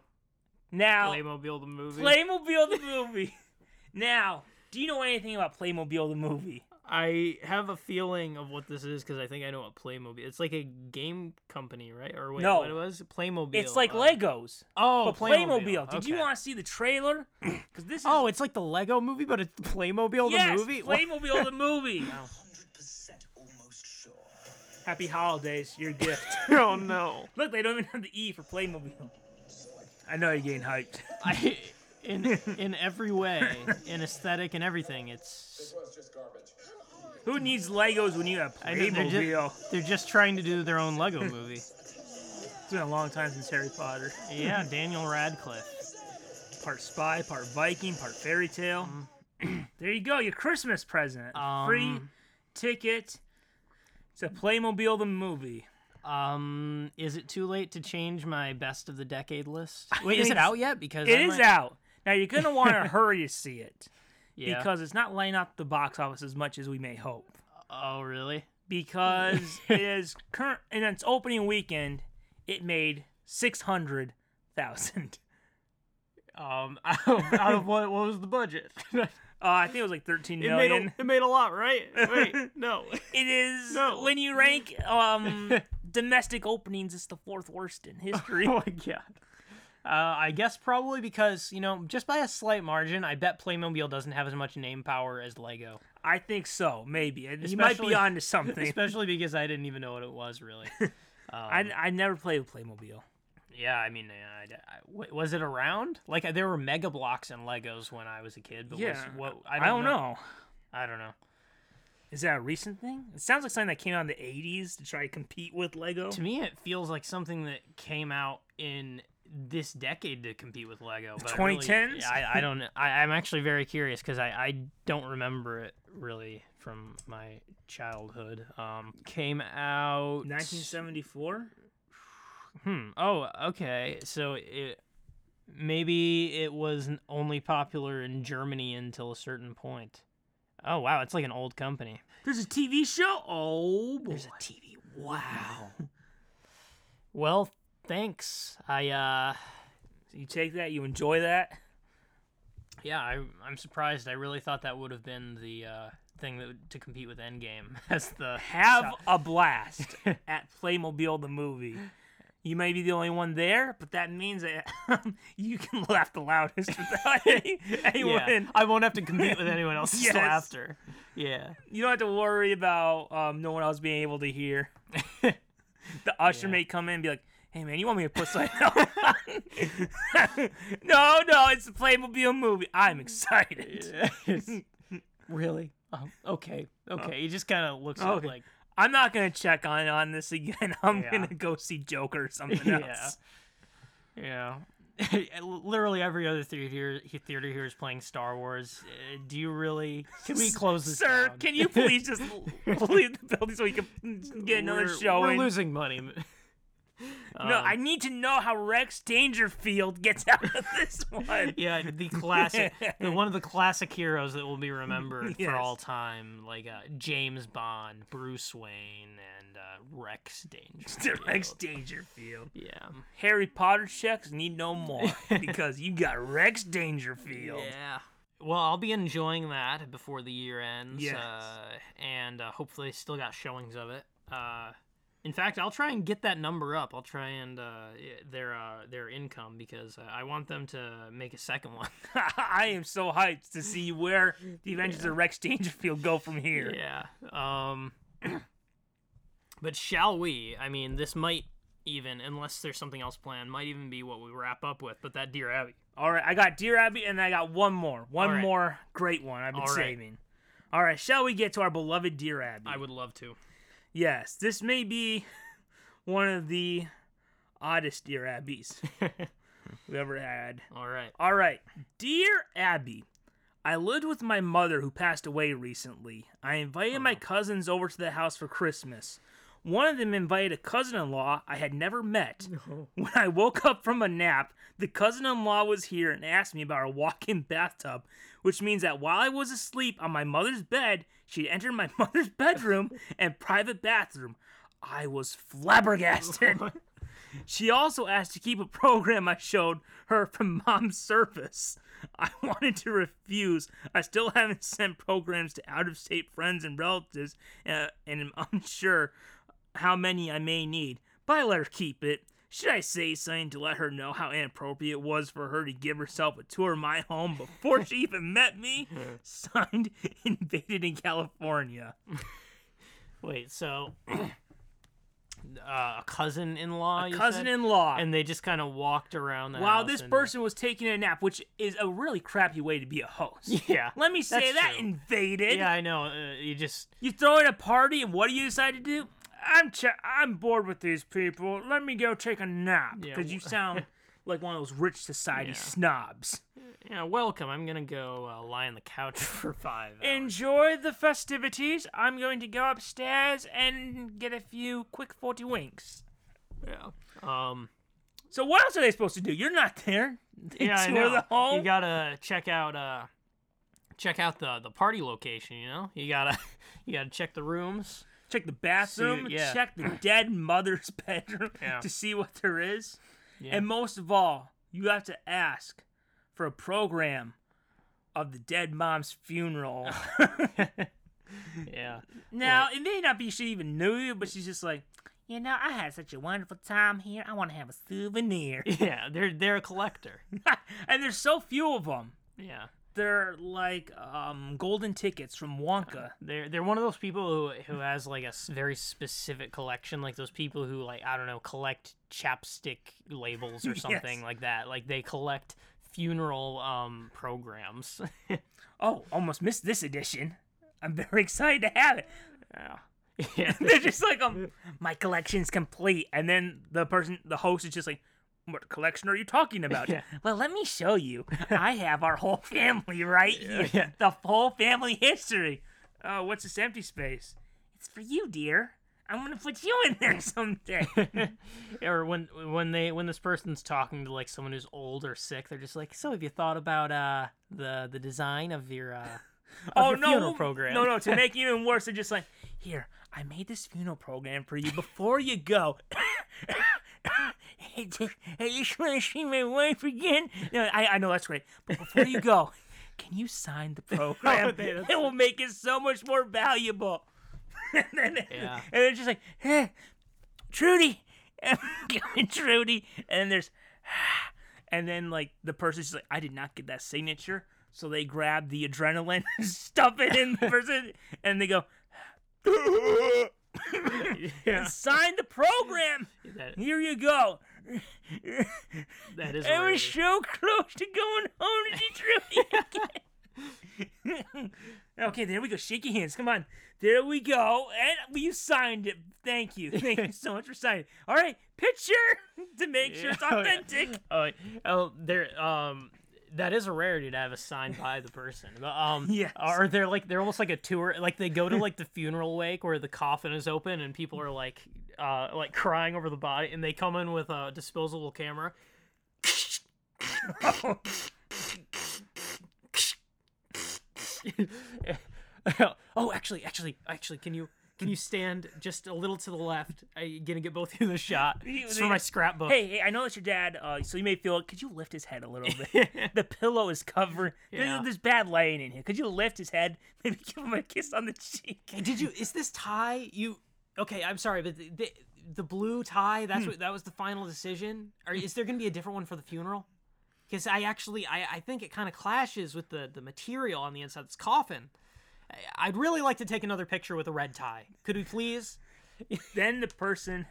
Speaker 3: Now,
Speaker 1: Playmobil the movie.
Speaker 3: Playmobil the movie. now, do you know anything about Playmobil the movie?
Speaker 1: I have a feeling of what this is because I think I know what Playmobil. It's like a game company, right? Or wait,
Speaker 3: No.
Speaker 1: what it was? Playmobil.
Speaker 3: It's like
Speaker 1: uh,
Speaker 3: Legos.
Speaker 1: Oh,
Speaker 3: but Playmobil. Did you want to see the trailer? Because this is
Speaker 1: Oh, it's like the Lego movie, but it's Playmobil
Speaker 3: yes,
Speaker 1: the movie. What?
Speaker 3: Playmobil the movie.
Speaker 6: 100% almost sure.
Speaker 3: Happy holidays, your gift.
Speaker 1: oh no!
Speaker 3: Look, they don't even have the E for Playmobil. I know you're getting hyped.
Speaker 1: I in in every way, in aesthetic and everything, it's
Speaker 3: Who needs Legos when you have
Speaker 1: I know, they're,
Speaker 3: Playmobil?
Speaker 1: just, they're just trying to do their own Lego movie.
Speaker 3: It's been a long time since Harry Potter.
Speaker 1: Yeah, Daniel Radcliffe.
Speaker 3: Part spy, part Viking, part fairy tale. there you go, your Christmas present. Free
Speaker 1: Um,
Speaker 3: ticket to Playmobil the movie.
Speaker 1: Um, is it too late to change my best of the decade list? Wait, is it out yet? Because
Speaker 3: It
Speaker 1: I
Speaker 3: is
Speaker 1: might-
Speaker 3: out. Now you're gonna want to hurry to see it
Speaker 1: Yeah.
Speaker 3: because it's not lighting up the box office as much as we may hope.
Speaker 1: oh, really?
Speaker 3: Because it is current in its opening weekend, it made six hundred thousand.
Speaker 1: Um, out of, out of what? What was the budget?
Speaker 3: Uh, I think it was like thirteen
Speaker 1: It made, a, it made a lot, right? Wait, no.
Speaker 3: It is
Speaker 1: No.
Speaker 3: when you rank um domestic openings, it's the fourth worst in history.
Speaker 1: oh my god. Uh, I guess probably because you know, just by a slight margin, I bet Playmobil doesn't have as much name power as Lego.
Speaker 3: I think so, maybe. You might
Speaker 1: Especially-
Speaker 3: be onto something.
Speaker 1: Especially because I didn't even know what it was really. Um,
Speaker 3: I, I never played with Playmobil.
Speaker 1: yeah, I mean, I, I- was it around? Like there were Mega Bloks and Legos when I was a kid, but was,
Speaker 3: Yeah,
Speaker 1: what?
Speaker 3: I
Speaker 1: I
Speaker 3: don't,
Speaker 1: don't,
Speaker 3: know.
Speaker 1: I don't know.
Speaker 3: Is that a recent thing? It sounds like something that came out in the '80s to try to compete with Lego.
Speaker 1: To me, it feels like something that came out in this decade to compete with Lego. But I really-
Speaker 3: 2010s?
Speaker 1: yeah, I, I don't. I, I'm actually very curious because I, I don't remember it really from my childhood. Um, came out
Speaker 3: 1974.
Speaker 1: Hmm. Oh, okay. So it maybe it was only popular in Germany until a certain point. Oh wow, it's like an old company.
Speaker 3: There's a TV show. Oh, boy.
Speaker 1: There's a TV. Wow. well, thanks. I uh
Speaker 3: you take that. You enjoy that.
Speaker 1: yeah, I I'm surprised. I really thought that would have been the uh thing that to compete with Endgame as the
Speaker 3: Have
Speaker 1: shot-
Speaker 3: a blast at Playmobil the movie. You may be the only one there, but that means that you can laugh the loudest without any, anyone.
Speaker 1: yeah, I won't have to compete with anyone else
Speaker 3: Yes.
Speaker 1: after. Yeah.
Speaker 3: You don't have to worry about um, no one else being able to hear. the usher
Speaker 1: Yeah.
Speaker 3: may come in and be like, "Hey man, you want me to put something on?" no, no, it's a Playmobil movie. I'm excited.
Speaker 1: really? Oh, okay. Okay. He just kind of looks at
Speaker 3: Okay.
Speaker 1: like
Speaker 3: I'm not gonna check on on this again. I'm
Speaker 1: Yeah.
Speaker 3: gonna go see Joker or something
Speaker 1: Yeah.
Speaker 3: else.
Speaker 1: Yeah. Literally every other theater theater here is playing Star Wars. Uh, do you really? Can we close this
Speaker 3: Sir,
Speaker 1: down?
Speaker 3: can you please just leave the building so we can get another
Speaker 1: we're,
Speaker 3: show
Speaker 1: We're
Speaker 3: in?
Speaker 1: losing money.
Speaker 3: No,
Speaker 1: Um,
Speaker 3: I need to know how Rex Dangerfield gets out of this one.
Speaker 1: Yeah, the classic, the one of the classic heroes that will be remembered
Speaker 3: Yes.
Speaker 1: for all time, like uh, James Bond, Bruce Wayne, and uh, Rex Danger.
Speaker 3: Rex Dangerfield.
Speaker 1: Yeah.
Speaker 3: Harry Potter checks need no more because you got Rex Dangerfield.
Speaker 1: Yeah. Well, I'll be enjoying that before the year ends.
Speaker 3: Yes.
Speaker 1: Uh, and uh, hopefully, still got showings of it. Uh, in fact, I'll try and get that number up. I'll try and uh, their uh, their income because uh, I want them to make a second one.
Speaker 3: I am so hyped to see where the Adventures of Rex Dangerfield go from here.
Speaker 1: yeah. Um. but shall we? I mean, this might even, unless there's something else planned, might even be what we wrap up with. But that Dear Abby.
Speaker 3: All right, I got Dear Abby, and I got one more, one
Speaker 1: right.
Speaker 3: more great one I've been
Speaker 1: All right.
Speaker 3: saving. All right, shall we get to our beloved Dear Abby?
Speaker 1: I would love to.
Speaker 3: Yes, this may be one of the oddest Dear Abbies we ever had.
Speaker 1: All right.
Speaker 3: All right, Dear Abby, I lived with my mother who passed away recently. I invited my uh-huh. cousins over to the house for Christmas. One of them invited a cousin in law I had never met. When I woke up from a nap, the cousin in law was here and asked me about a walk in bathtub, which means that while I was asleep on my mother's bed, she entered my mother's bedroom and private bathroom. I was flabbergasted. She also asked to keep a program I showed her from mom's service. I wanted to refuse. I still haven't sent programs to out of state friends and relatives, uh, and am unsure how many I may need. But I let her keep it. Should I say something to let her know how inappropriate it was for her to give herself a tour of my home before she even met me? Signed, invaded in California.
Speaker 1: Wait, so uh, a cousin-in-law, you
Speaker 3: cousin-in-law,
Speaker 1: and they just kind of walked around the
Speaker 3: While this
Speaker 1: and-
Speaker 3: person was taking a nap, which is a really crappy way to be a host.
Speaker 1: yeah,
Speaker 3: Let me say that
Speaker 1: true.
Speaker 3: invaded.
Speaker 1: yeah, I know. Uh, you just
Speaker 3: You throw in a party, and what do you decide to do? I'm ch- I'm bored with these people. Let me go take a nap
Speaker 1: Yeah,
Speaker 3: because you sound like one of those rich society
Speaker 1: Yeah.
Speaker 3: snobs.
Speaker 1: yeah, welcome. I'm gonna go uh, lie on the couch for five. hours.
Speaker 3: Enjoy the festivities. I'm going to go upstairs and get a few quick forty winks.
Speaker 1: yeah. Um.
Speaker 3: So what else are they supposed to do? You're not there. They
Speaker 1: Yeah, I know.
Speaker 3: the home.
Speaker 1: You gotta check out uh, check out the the party location. You know, you gotta you gotta check the rooms.
Speaker 3: Check the bathroom.
Speaker 1: yeah.
Speaker 3: Check the dead mother's bedroom
Speaker 1: Yeah.
Speaker 3: to see what there is.
Speaker 1: Yeah.
Speaker 3: And most of all, you have to ask for a program of the dead mom's funeral.
Speaker 1: yeah.
Speaker 3: now, it may not be she even knew you, but she's just like, you know, I had such a wonderful time here. I want to have a souvenir.
Speaker 1: Yeah. They're they're a collector.
Speaker 3: and there's so few of them.
Speaker 1: Yeah.
Speaker 3: They're like um, golden tickets from Wonka.
Speaker 1: They're they're one of those people who who has like a very specific collection, like those people who like I don't know collect chapstick labels or something
Speaker 3: Yes.
Speaker 1: like that. Like they collect funeral um programs.
Speaker 3: Oh, almost missed this edition. I'm very excited to have it.
Speaker 1: yeah. Yeah.
Speaker 3: They're just like, um, my collection's complete. And then the person, the host is just like, what collection are you talking about?
Speaker 1: Yeah.
Speaker 3: Well, let me show you. I have our whole family right here.
Speaker 1: Yeah.
Speaker 3: The whole family history. Oh, what's this empty space? It's for you, dear. I'm gonna put you in there someday.
Speaker 1: or when when they when this person's talking to like someone who's old or sick, they're just like, "So have you thought about uh the the design of your uh of
Speaker 3: oh
Speaker 1: your
Speaker 3: no,
Speaker 1: funeral program?"
Speaker 3: no, no! To make it even worse, they're just like, here, I made this funeral program for you before you go. I just, want to see my wife again. No, I, I know that's great, but before you go, can you sign the oh, program?
Speaker 1: they-
Speaker 3: it will make it so much more valuable. and then,
Speaker 1: Yeah.
Speaker 3: and they're just like, hey, Trudy, Trudy, and then there's, and then like the person's just like, I did not get that signature, so they grab the adrenaline, stuff it in the person, and they go,
Speaker 1: yeah,
Speaker 3: sign the program. Here you go.
Speaker 1: That is.
Speaker 3: I was so close to going home to again. okay, there we go. Shake your hands. Come on. There we go. And you signed it. Thank you. Thank you so much for signing. All right, picture to make sure it's
Speaker 1: Oh, yeah.
Speaker 3: authentic.
Speaker 1: Oh, oh, there. Um, that is a rarity to have a signed by the person. Um,
Speaker 3: Yes.
Speaker 1: Or they're like they're almost like a tour. Like they go to like the funeral wake where the coffin is open and people are like, uh, like crying over the body, and they come in with a disposable camera. oh, actually, actually, actually, can you can you stand just a little to the left? I'm gonna get both of you the shot. It's for my scrapbook.
Speaker 3: Hey, hey, I know that's your dad, uh, so you may feel it. Could you lift his head a little bit? the pillow is covering.
Speaker 1: Yeah.
Speaker 3: There's bad lighting in here. Could you lift his head? Maybe give him a kiss on the cheek.
Speaker 1: Hey, did you? Is this tie you? Okay, I'm sorry, but the the, the blue tie. That's hmm. what that was the final decision. Or hmm. is there gonna be a different one for the funeral? Because I actually I, I think it kind of clashes with the the material on the inside of this coffin. I- I'd really like to take another picture with a red tie. Could we please?
Speaker 3: then the person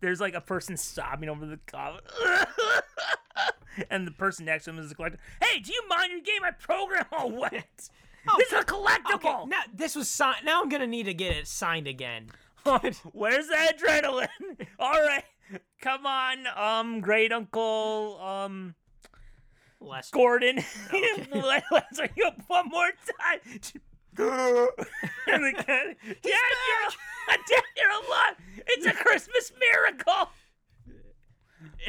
Speaker 3: there's like a person sobbing over the coffin and the person next to him is the collector hey do you mind you gave my program all wet oh, this is a collectible
Speaker 1: Okay, now this was signed. Now I'm gonna need to get it signed again.
Speaker 3: where's the adrenaline all right come on um great uncle um
Speaker 1: Last
Speaker 3: gordon Let- let's bring you up one more time and the kid, Dad, you're, Dad, you're alive! It's a Christmas miracle!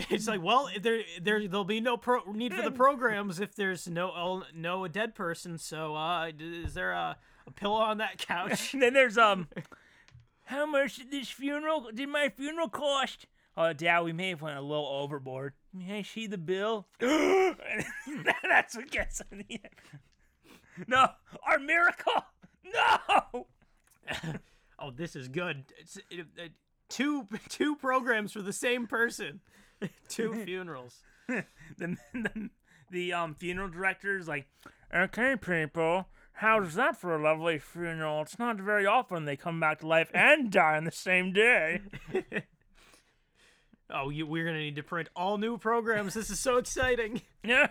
Speaker 1: it's like, well, there there there'll be no pro- need for the programs if there's no no a dead person. So, uh, is there a, a pillow on that couch?
Speaker 3: And then there's um, how much did this funeral? Did my funeral cost? Oh, Dad, we may have went a little overboard. May I see the bill? That's what gets on the end. No, our miracle. No.
Speaker 1: oh, this is good. It's, it, it, two two programs for the same person, two funerals.
Speaker 3: the, the the um funeral director is like, okay, people. How's that for a lovely funeral? It's not very often they come back to life and die on the same day.
Speaker 1: Oh, you, we're gonna need to print all new programs. This is so exciting.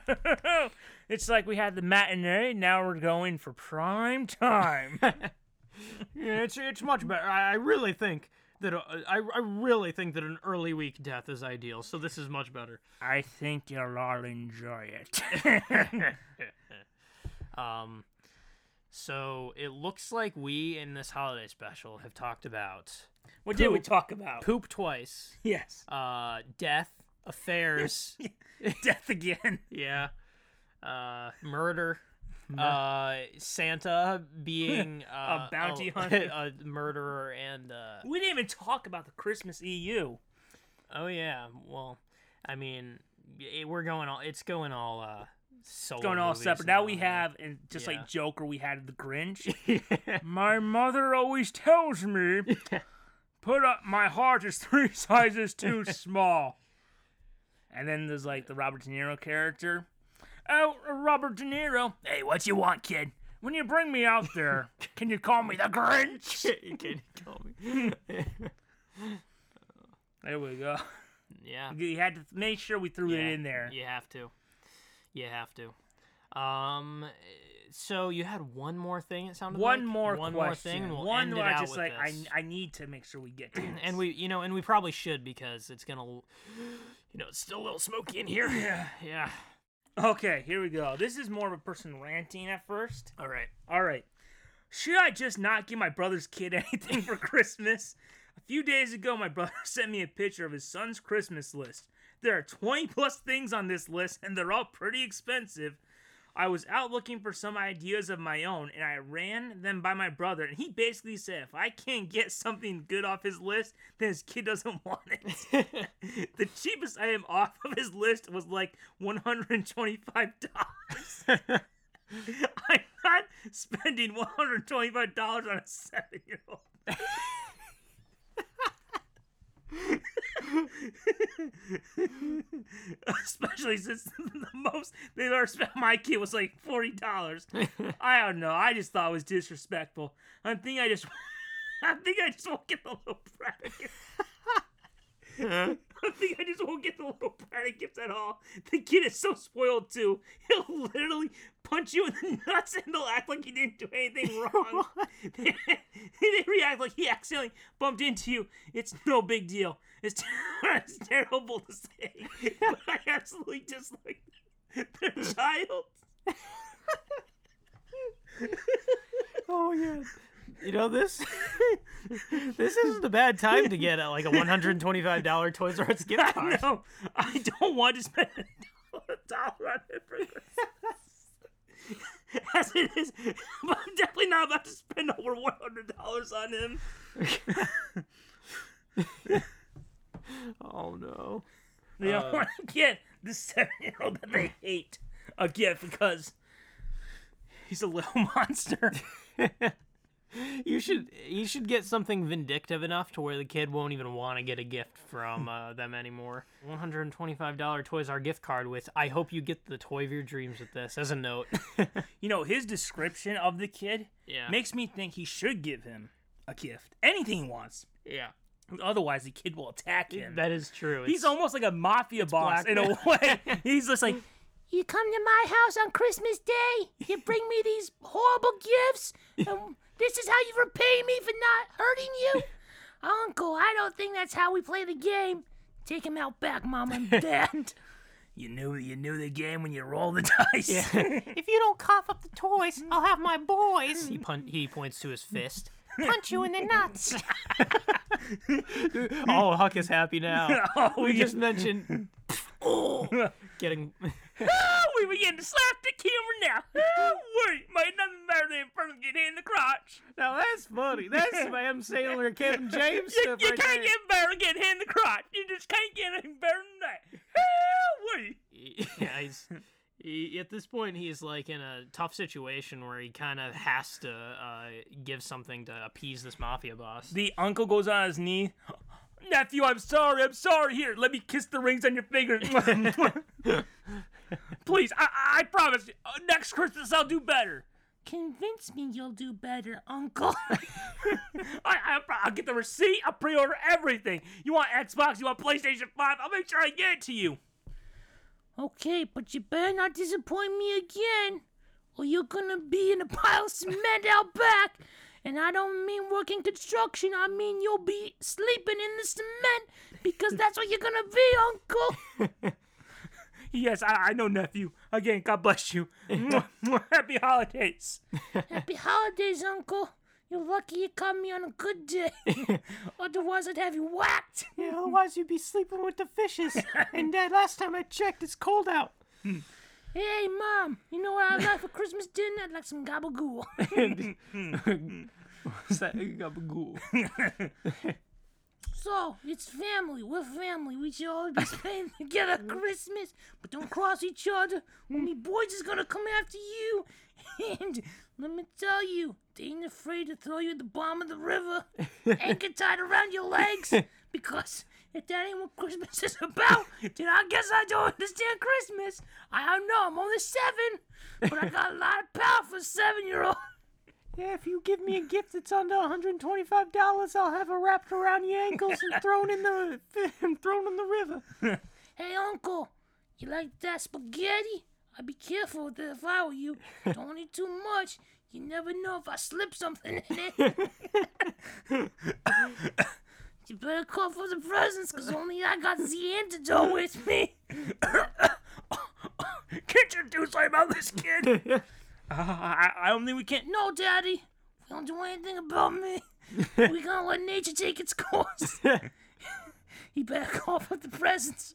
Speaker 3: It's like we had the matinee. Now we're going for prime time.
Speaker 1: Yeah, it's it's much better. I, I really think that uh, I I really think that an early week death is ideal. So this is much better.
Speaker 3: I think you'll all enjoy it.
Speaker 1: Um, so it looks like we in this holiday special have talked about
Speaker 3: what did we talk about?
Speaker 1: poop twice,
Speaker 3: Yes,
Speaker 1: uh, death, affairs,
Speaker 3: death again.
Speaker 1: yeah, uh, murder, uh, Santa being uh,
Speaker 3: bounty
Speaker 1: a,
Speaker 3: hunter.
Speaker 1: a murderer, and uh,
Speaker 3: We didn't even talk about the Christmas EU.
Speaker 1: oh yeah, well, I mean, it, we're going all. It's going all. Uh, solo
Speaker 3: Going all separate. Now we have, and just
Speaker 1: Yeah.
Speaker 3: like Joker, we had the Grinch. My mother always tells me, put up my heart is three sizes too small. And then there's like the Robert De Niro character. Oh, Robert De Niro. Hey, what you want, kid? When you bring me out there, can you call me the Grinch?
Speaker 1: can you call me.
Speaker 3: There we go.
Speaker 1: yeah.
Speaker 3: You had to make sure we threw it in there.
Speaker 1: You have to. You have to. Um. So you had one more thing. It sounded
Speaker 3: One
Speaker 1: like?
Speaker 3: more
Speaker 1: one
Speaker 3: question.
Speaker 1: more thing. We'll
Speaker 3: One
Speaker 1: it
Speaker 3: I just like I,
Speaker 1: this.
Speaker 3: I need to make sure we get to
Speaker 1: and we, you know, and we probably should because it's gonna, you know, it's still a little smoky in here. Yeah. Yeah.
Speaker 3: Okay, here we go. This is more of a person ranting at first.
Speaker 1: All right.
Speaker 3: All right. Should I just not give my brother's kid anything for Christmas? A few days ago, my brother sent me a picture of his son's Christmas list. There are 20 plus things on this list, and they're all pretty expensive. I was out looking for some ideas of my own, and I ran them by my brother, and he basically said if I can't get something good off his list, then his kid doesn't want it. the cheapest item off of his list was like $125. I'm not spending $125 on a seven year old. Especially since the most they've ever spent on my kid was like forty dollars. I don't know. I just thought it was disrespectful. I think I just, I think I just won't get the little brat gift. I think I just won't get the little brat gifts at all. The kid is so spoiled too. He'll literally punch you in the nuts and he'll act like he didn't do anything wrong. they, they react like he accidentally bumped into you. It's no big deal. It's, it's terrible to say, but I absolutely dislike their child.
Speaker 1: Oh yeah. You know this. this isn't a bad time to get uh, like a one hundred and twenty-five dollar Toys R Us gift card.
Speaker 3: know. I don't want to spend a dollar on it for Christmas. As it is, but I'm definitely not about to spend over one hundred dollars on him.
Speaker 1: Oh no.
Speaker 3: They don't want to get the seven-year-old that they hate a gift because he's a little monster.
Speaker 1: You should you should get something vindictive enough to where the kid won't even want to get a gift from uh, them anymore. One hundred and twenty-five dollar Toys R gift card with I hope you get the toy of your dreams with this as a note.
Speaker 3: You know, his description of the kid
Speaker 1: Yeah.
Speaker 3: makes me think he should give him a gift, anything he wants.
Speaker 1: yeah,
Speaker 3: Otherwise, the kid will attack him.
Speaker 1: that is true.
Speaker 3: He's
Speaker 1: It's-
Speaker 3: almost like a mafia boss in a way. He's just like,
Speaker 7: You come to my house on Christmas Day. You bring me these horrible gifts. And this is how you repay me for not hurting you? Uncle, I don't think that's how we play the game. Take him out back, Mom and Dad.
Speaker 3: you knew you knew the game when you roll the dice.
Speaker 1: if you don't cough up the toys, I'll have my boys. He pun- he points to his fist.
Speaker 7: Punch you in the nuts.
Speaker 1: Oh, Huck is happy now.
Speaker 3: oh,
Speaker 1: we
Speaker 3: yeah.
Speaker 1: just mentioned getting
Speaker 3: Oh, we begin to slap the camera now. Oh, wait, might nothing better than first get hit in the crotch.
Speaker 1: Now that's funny. That's Sam Sailor Kevin James
Speaker 3: You,
Speaker 1: stuff
Speaker 3: you
Speaker 1: right
Speaker 3: can't
Speaker 1: there.
Speaker 3: get better than getting hit in the crotch. You just can't get anything better than that. Oh, wait.
Speaker 1: yeah, he's he, at this point he's like in a tough situation where he kind of has to uh, give something to appease this mafia boss.
Speaker 3: The uncle goes on his knee. Nephew, I'm sorry. I'm sorry. Here, let me kiss the rings on your fingers. Please, I, I promise. uh, Next Christmas, I'll do better.
Speaker 7: Convince me you'll do better, Uncle.
Speaker 3: I, I, I'll get the receipt. I'll pre-order everything. You want Xbox? You want PlayStation Five? I'll make sure I get it to you.
Speaker 7: okay, but you better not disappoint me again, or you're gonna be in a pile of cement out back. And I don't mean working construction, I mean you'll be sleeping in the cement because that's what you're gonna be, Uncle.
Speaker 3: Yes, I, I know, nephew. Again, God bless you. Mwah, mwah. Happy holidays.
Speaker 7: Happy holidays, Uncle. You're lucky you caught me on a good day. Otherwise, I'd have you whacked.
Speaker 1: Yeah, otherwise you'd be sleeping with the fishes. and uh, last time I checked, it's cold out. Hmm.
Speaker 7: Hey, Mom, you know what I'd like for Christmas dinner? I'd like some gabagool. Hmm. Hmm.
Speaker 1: What's that? Gabagool.
Speaker 7: So, it's family. We're family. We should always be spending together Christmas. But don't cross each other. Or me boys is gonna come after you. And let me tell you, they ain't afraid to throw you at the bottom of the river. Anchor tied around your legs. Because if that ain't what Christmas is about, then I guess I don't understand Christmas. I don't know. I'm only seven. But I got a lot of power for a seven year old.
Speaker 1: Yeah, if you give me a gift that's under $125, I'll have it wrapped around your ankles and thrown in the and thrown in the river.
Speaker 7: Hey, Uncle, you like that spaghetti? I'd be careful with it if I were you. Don't eat too much. You never know if I slip something in it. you better call for the presents, because only I got the antidote with me.
Speaker 3: Can't you do something about this kid? Uh, I, I don't think we can.
Speaker 7: No, Daddy. If you don't do anything about me, we gonna let nature take its course. he back off with the presents.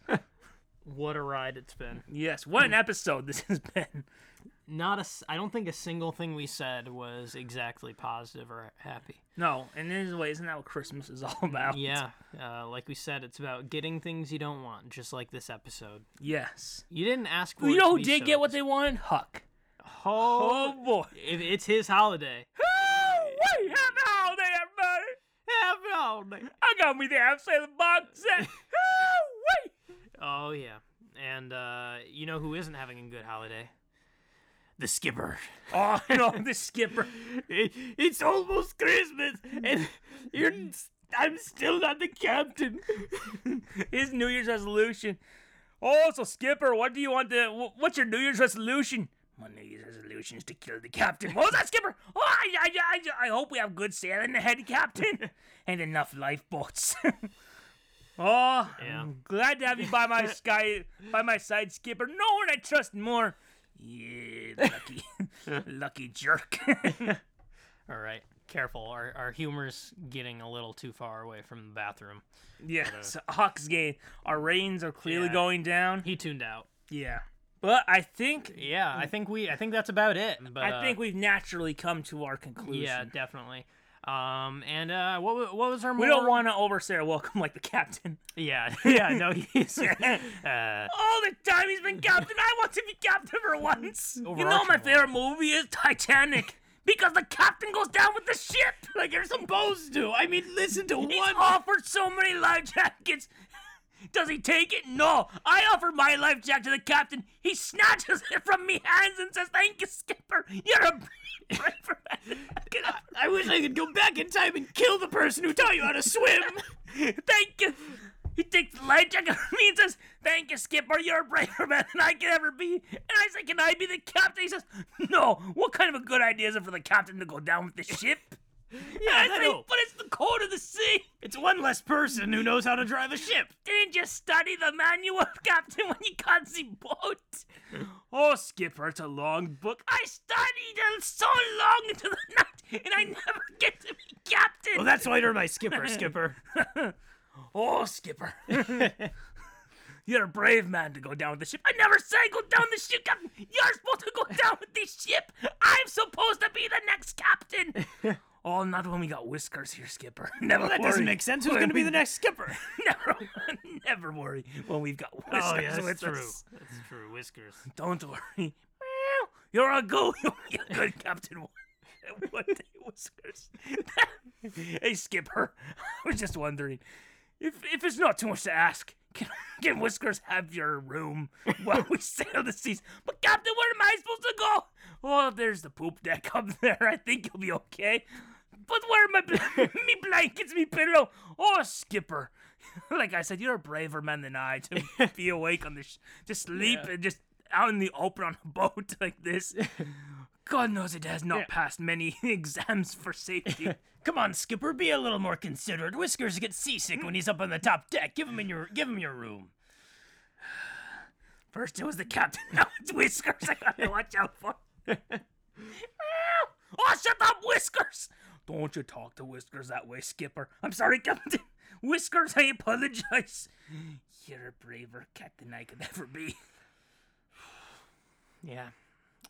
Speaker 1: What a ride it's been.
Speaker 3: Yes, what an episode this has been.
Speaker 1: Not a, I don't think a single thing we said was exactly positive or happy.
Speaker 3: No, and in a way, isn't that what Christmas is all about?
Speaker 1: Yeah, uh, like we said, it's about getting things you don't want, just like this episode.
Speaker 3: Yes.
Speaker 1: You didn't ask for.
Speaker 3: You
Speaker 1: it
Speaker 3: know
Speaker 1: to
Speaker 3: who
Speaker 1: be
Speaker 3: did
Speaker 1: so
Speaker 3: get what they wanted? Huck.
Speaker 1: Oh,
Speaker 3: Oh boy.
Speaker 1: if it's his holiday.
Speaker 3: Wait, happy holiday, everybody!
Speaker 1: Happy holiday.
Speaker 3: I got me the half sailor box set. Wait.
Speaker 1: Oh yeah, and uh, you know who isn't having a good holiday? The skipper.
Speaker 3: Oh no, the skipper.
Speaker 5: It, it's almost Christmas, and you're. I'm still not the captain.
Speaker 3: His New Year's resolution. Oh, so Skipper, what do you want to? What's your New Year's resolution? My New Year's resolution is to kill the captain. What was that, Skipper? Oh, I, I, I, I hope we have good sailing ahead, Captain, and enough lifeboats. oh,
Speaker 1: Yeah.
Speaker 3: I'm glad to have you by my sky, by my side, Skipper. No one I trust more. Yeah, lucky, lucky jerk.
Speaker 1: All right, careful. Our our humor's getting a little too far away from the bathroom.
Speaker 3: yes, uh, Huck's game. Our ratings are clearly
Speaker 1: Yeah.
Speaker 3: going down.
Speaker 1: He tuned out.
Speaker 3: Yeah, but I think
Speaker 1: Yeah, I think we. I think that's about it. But
Speaker 3: I
Speaker 1: uh,
Speaker 3: think we've naturally come to our conclusion.
Speaker 1: Yeah, definitely. Um, and uh, what what was our?
Speaker 3: we don't want to overstay our welcome like the captain.
Speaker 1: Yeah, yeah. No, he's. uh,
Speaker 3: All the time he's been captain, I want to be captain for once. You know my favorite movie is Titanic because the captain goes down with the ship.
Speaker 5: Like you're supposed to. I mean, listen to
Speaker 3: He's
Speaker 5: one.
Speaker 3: offered so many life jackets. Does he take it? No. I offer my life jacket to the captain. He snatches it from me hands and says, "Thank you, skipper. You're a braver man."
Speaker 5: I wish I could go back in time and kill the person who taught you how to swim.
Speaker 3: Thank you. He takes the life jacket from me and says, Thank you, Skipper. You're a braver man than I can ever be. And I say, Can I be the captain? He says, No. What kind of a good idea is it for the captain to go down with the ship?
Speaker 5: Yeah,
Speaker 3: I
Speaker 5: I know.
Speaker 3: But it's the code of the sea.
Speaker 5: It's one less person who knows how to drive a ship.
Speaker 3: Didn't you study the manual, Captain, when you can't see boat? Oh, Skipper, it's a long book. I studied it so long into the night, and I never get to be captain.
Speaker 5: Well, that's why you're my skipper, Skipper.
Speaker 3: Oh, Skipper. You're a brave man to go down with the ship. I never said go down the ship, Captain. You're supposed to go down with the ship. I'm supposed to be the next captain. Oh, not when we got whiskers here, Skipper. Never
Speaker 5: Well, that
Speaker 3: worry.
Speaker 5: doesn't make sense. Who's going to be the next skipper?
Speaker 3: never, never worry when we've got oh, whiskers
Speaker 5: Oh, yeah, that's true.
Speaker 3: us.
Speaker 5: That's true. Whiskers.
Speaker 3: Don't worry. You're a go. You'll be a good captain. One day, whiskers. hey, Skipper. I was just wondering if if it's not too much to ask. Can, can Whiskers have your room while we sail the seas? But Captain, where am I supposed to go? Oh, there's the poop deck up there. I think you'll be okay. But where are my bl- me blankets, me pillow? Oh, Skipper. like I said, you're a braver man than I to be awake on this, sh- to sleep and just out in the open on a boat like this. God knows it has not passed many exams for safety.
Speaker 5: Come on, Skipper, be a little more considerate. Whiskers gets seasick when he's up on the top deck. Give him in your give him your room.
Speaker 3: First it was the captain, now it's Whiskers. I gotta watch out for. Oh, shut up, Whiskers! Don't you talk to Whiskers that way, Skipper. I'm sorry, Captain. Whiskers, I apologize. You're a braver captain than I could ever be.
Speaker 1: Yeah.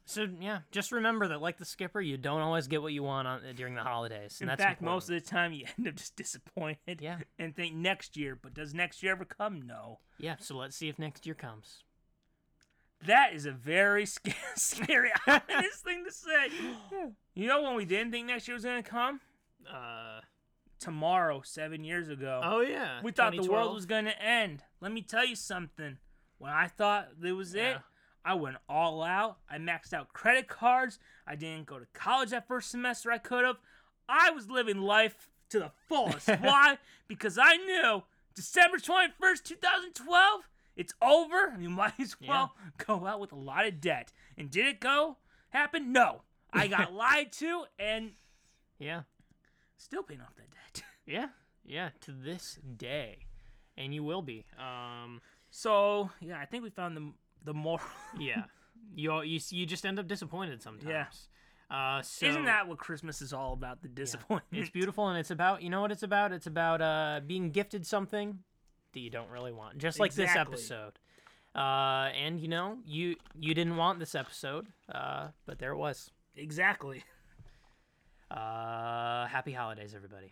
Speaker 1: So yeah, just remember that, like the skipper, you don't always get what you want on, during the holidays.
Speaker 3: In
Speaker 1: And that's
Speaker 3: fact,
Speaker 1: important.
Speaker 3: most of the time you end up just disappointed.
Speaker 1: Yeah.
Speaker 3: And think next year, but does next year ever come? No.
Speaker 1: yeah. So let's see if next year comes.
Speaker 3: That is a very sca- scary, ominous thing to say. You know when we didn't think next year was gonna come?
Speaker 1: Uh.
Speaker 3: Tomorrow, seven years ago.
Speaker 1: Oh yeah.
Speaker 3: we thought the world was gonna end. Let me tell you something. When I thought it was it, I went all out. I maxed out credit cards. I didn't go to college that first semester I could have. I was living life to the fullest. Why? Because I knew December 21st, 2012, it's over. You might as well go out with a lot of debt. And did it go happen? No. I got lied to and
Speaker 1: Yeah.
Speaker 3: still paying off that debt.
Speaker 1: Yeah. Yeah. To this day, and you will be. Um.
Speaker 3: So, yeah, I think we found the the moral
Speaker 1: Yeah. you you you just end up disappointed sometimes.
Speaker 3: Yeah.
Speaker 1: Uh, so
Speaker 3: Isn't that what Christmas is all about? The disappointment.
Speaker 1: It's beautiful, and it's about you know what it's about. It's about uh being gifted something that you don't really want, just like this episode. Uh, and you know you you didn't want this episode, uh, but there it was.
Speaker 3: Exactly.
Speaker 1: Uh, happy holidays, everybody.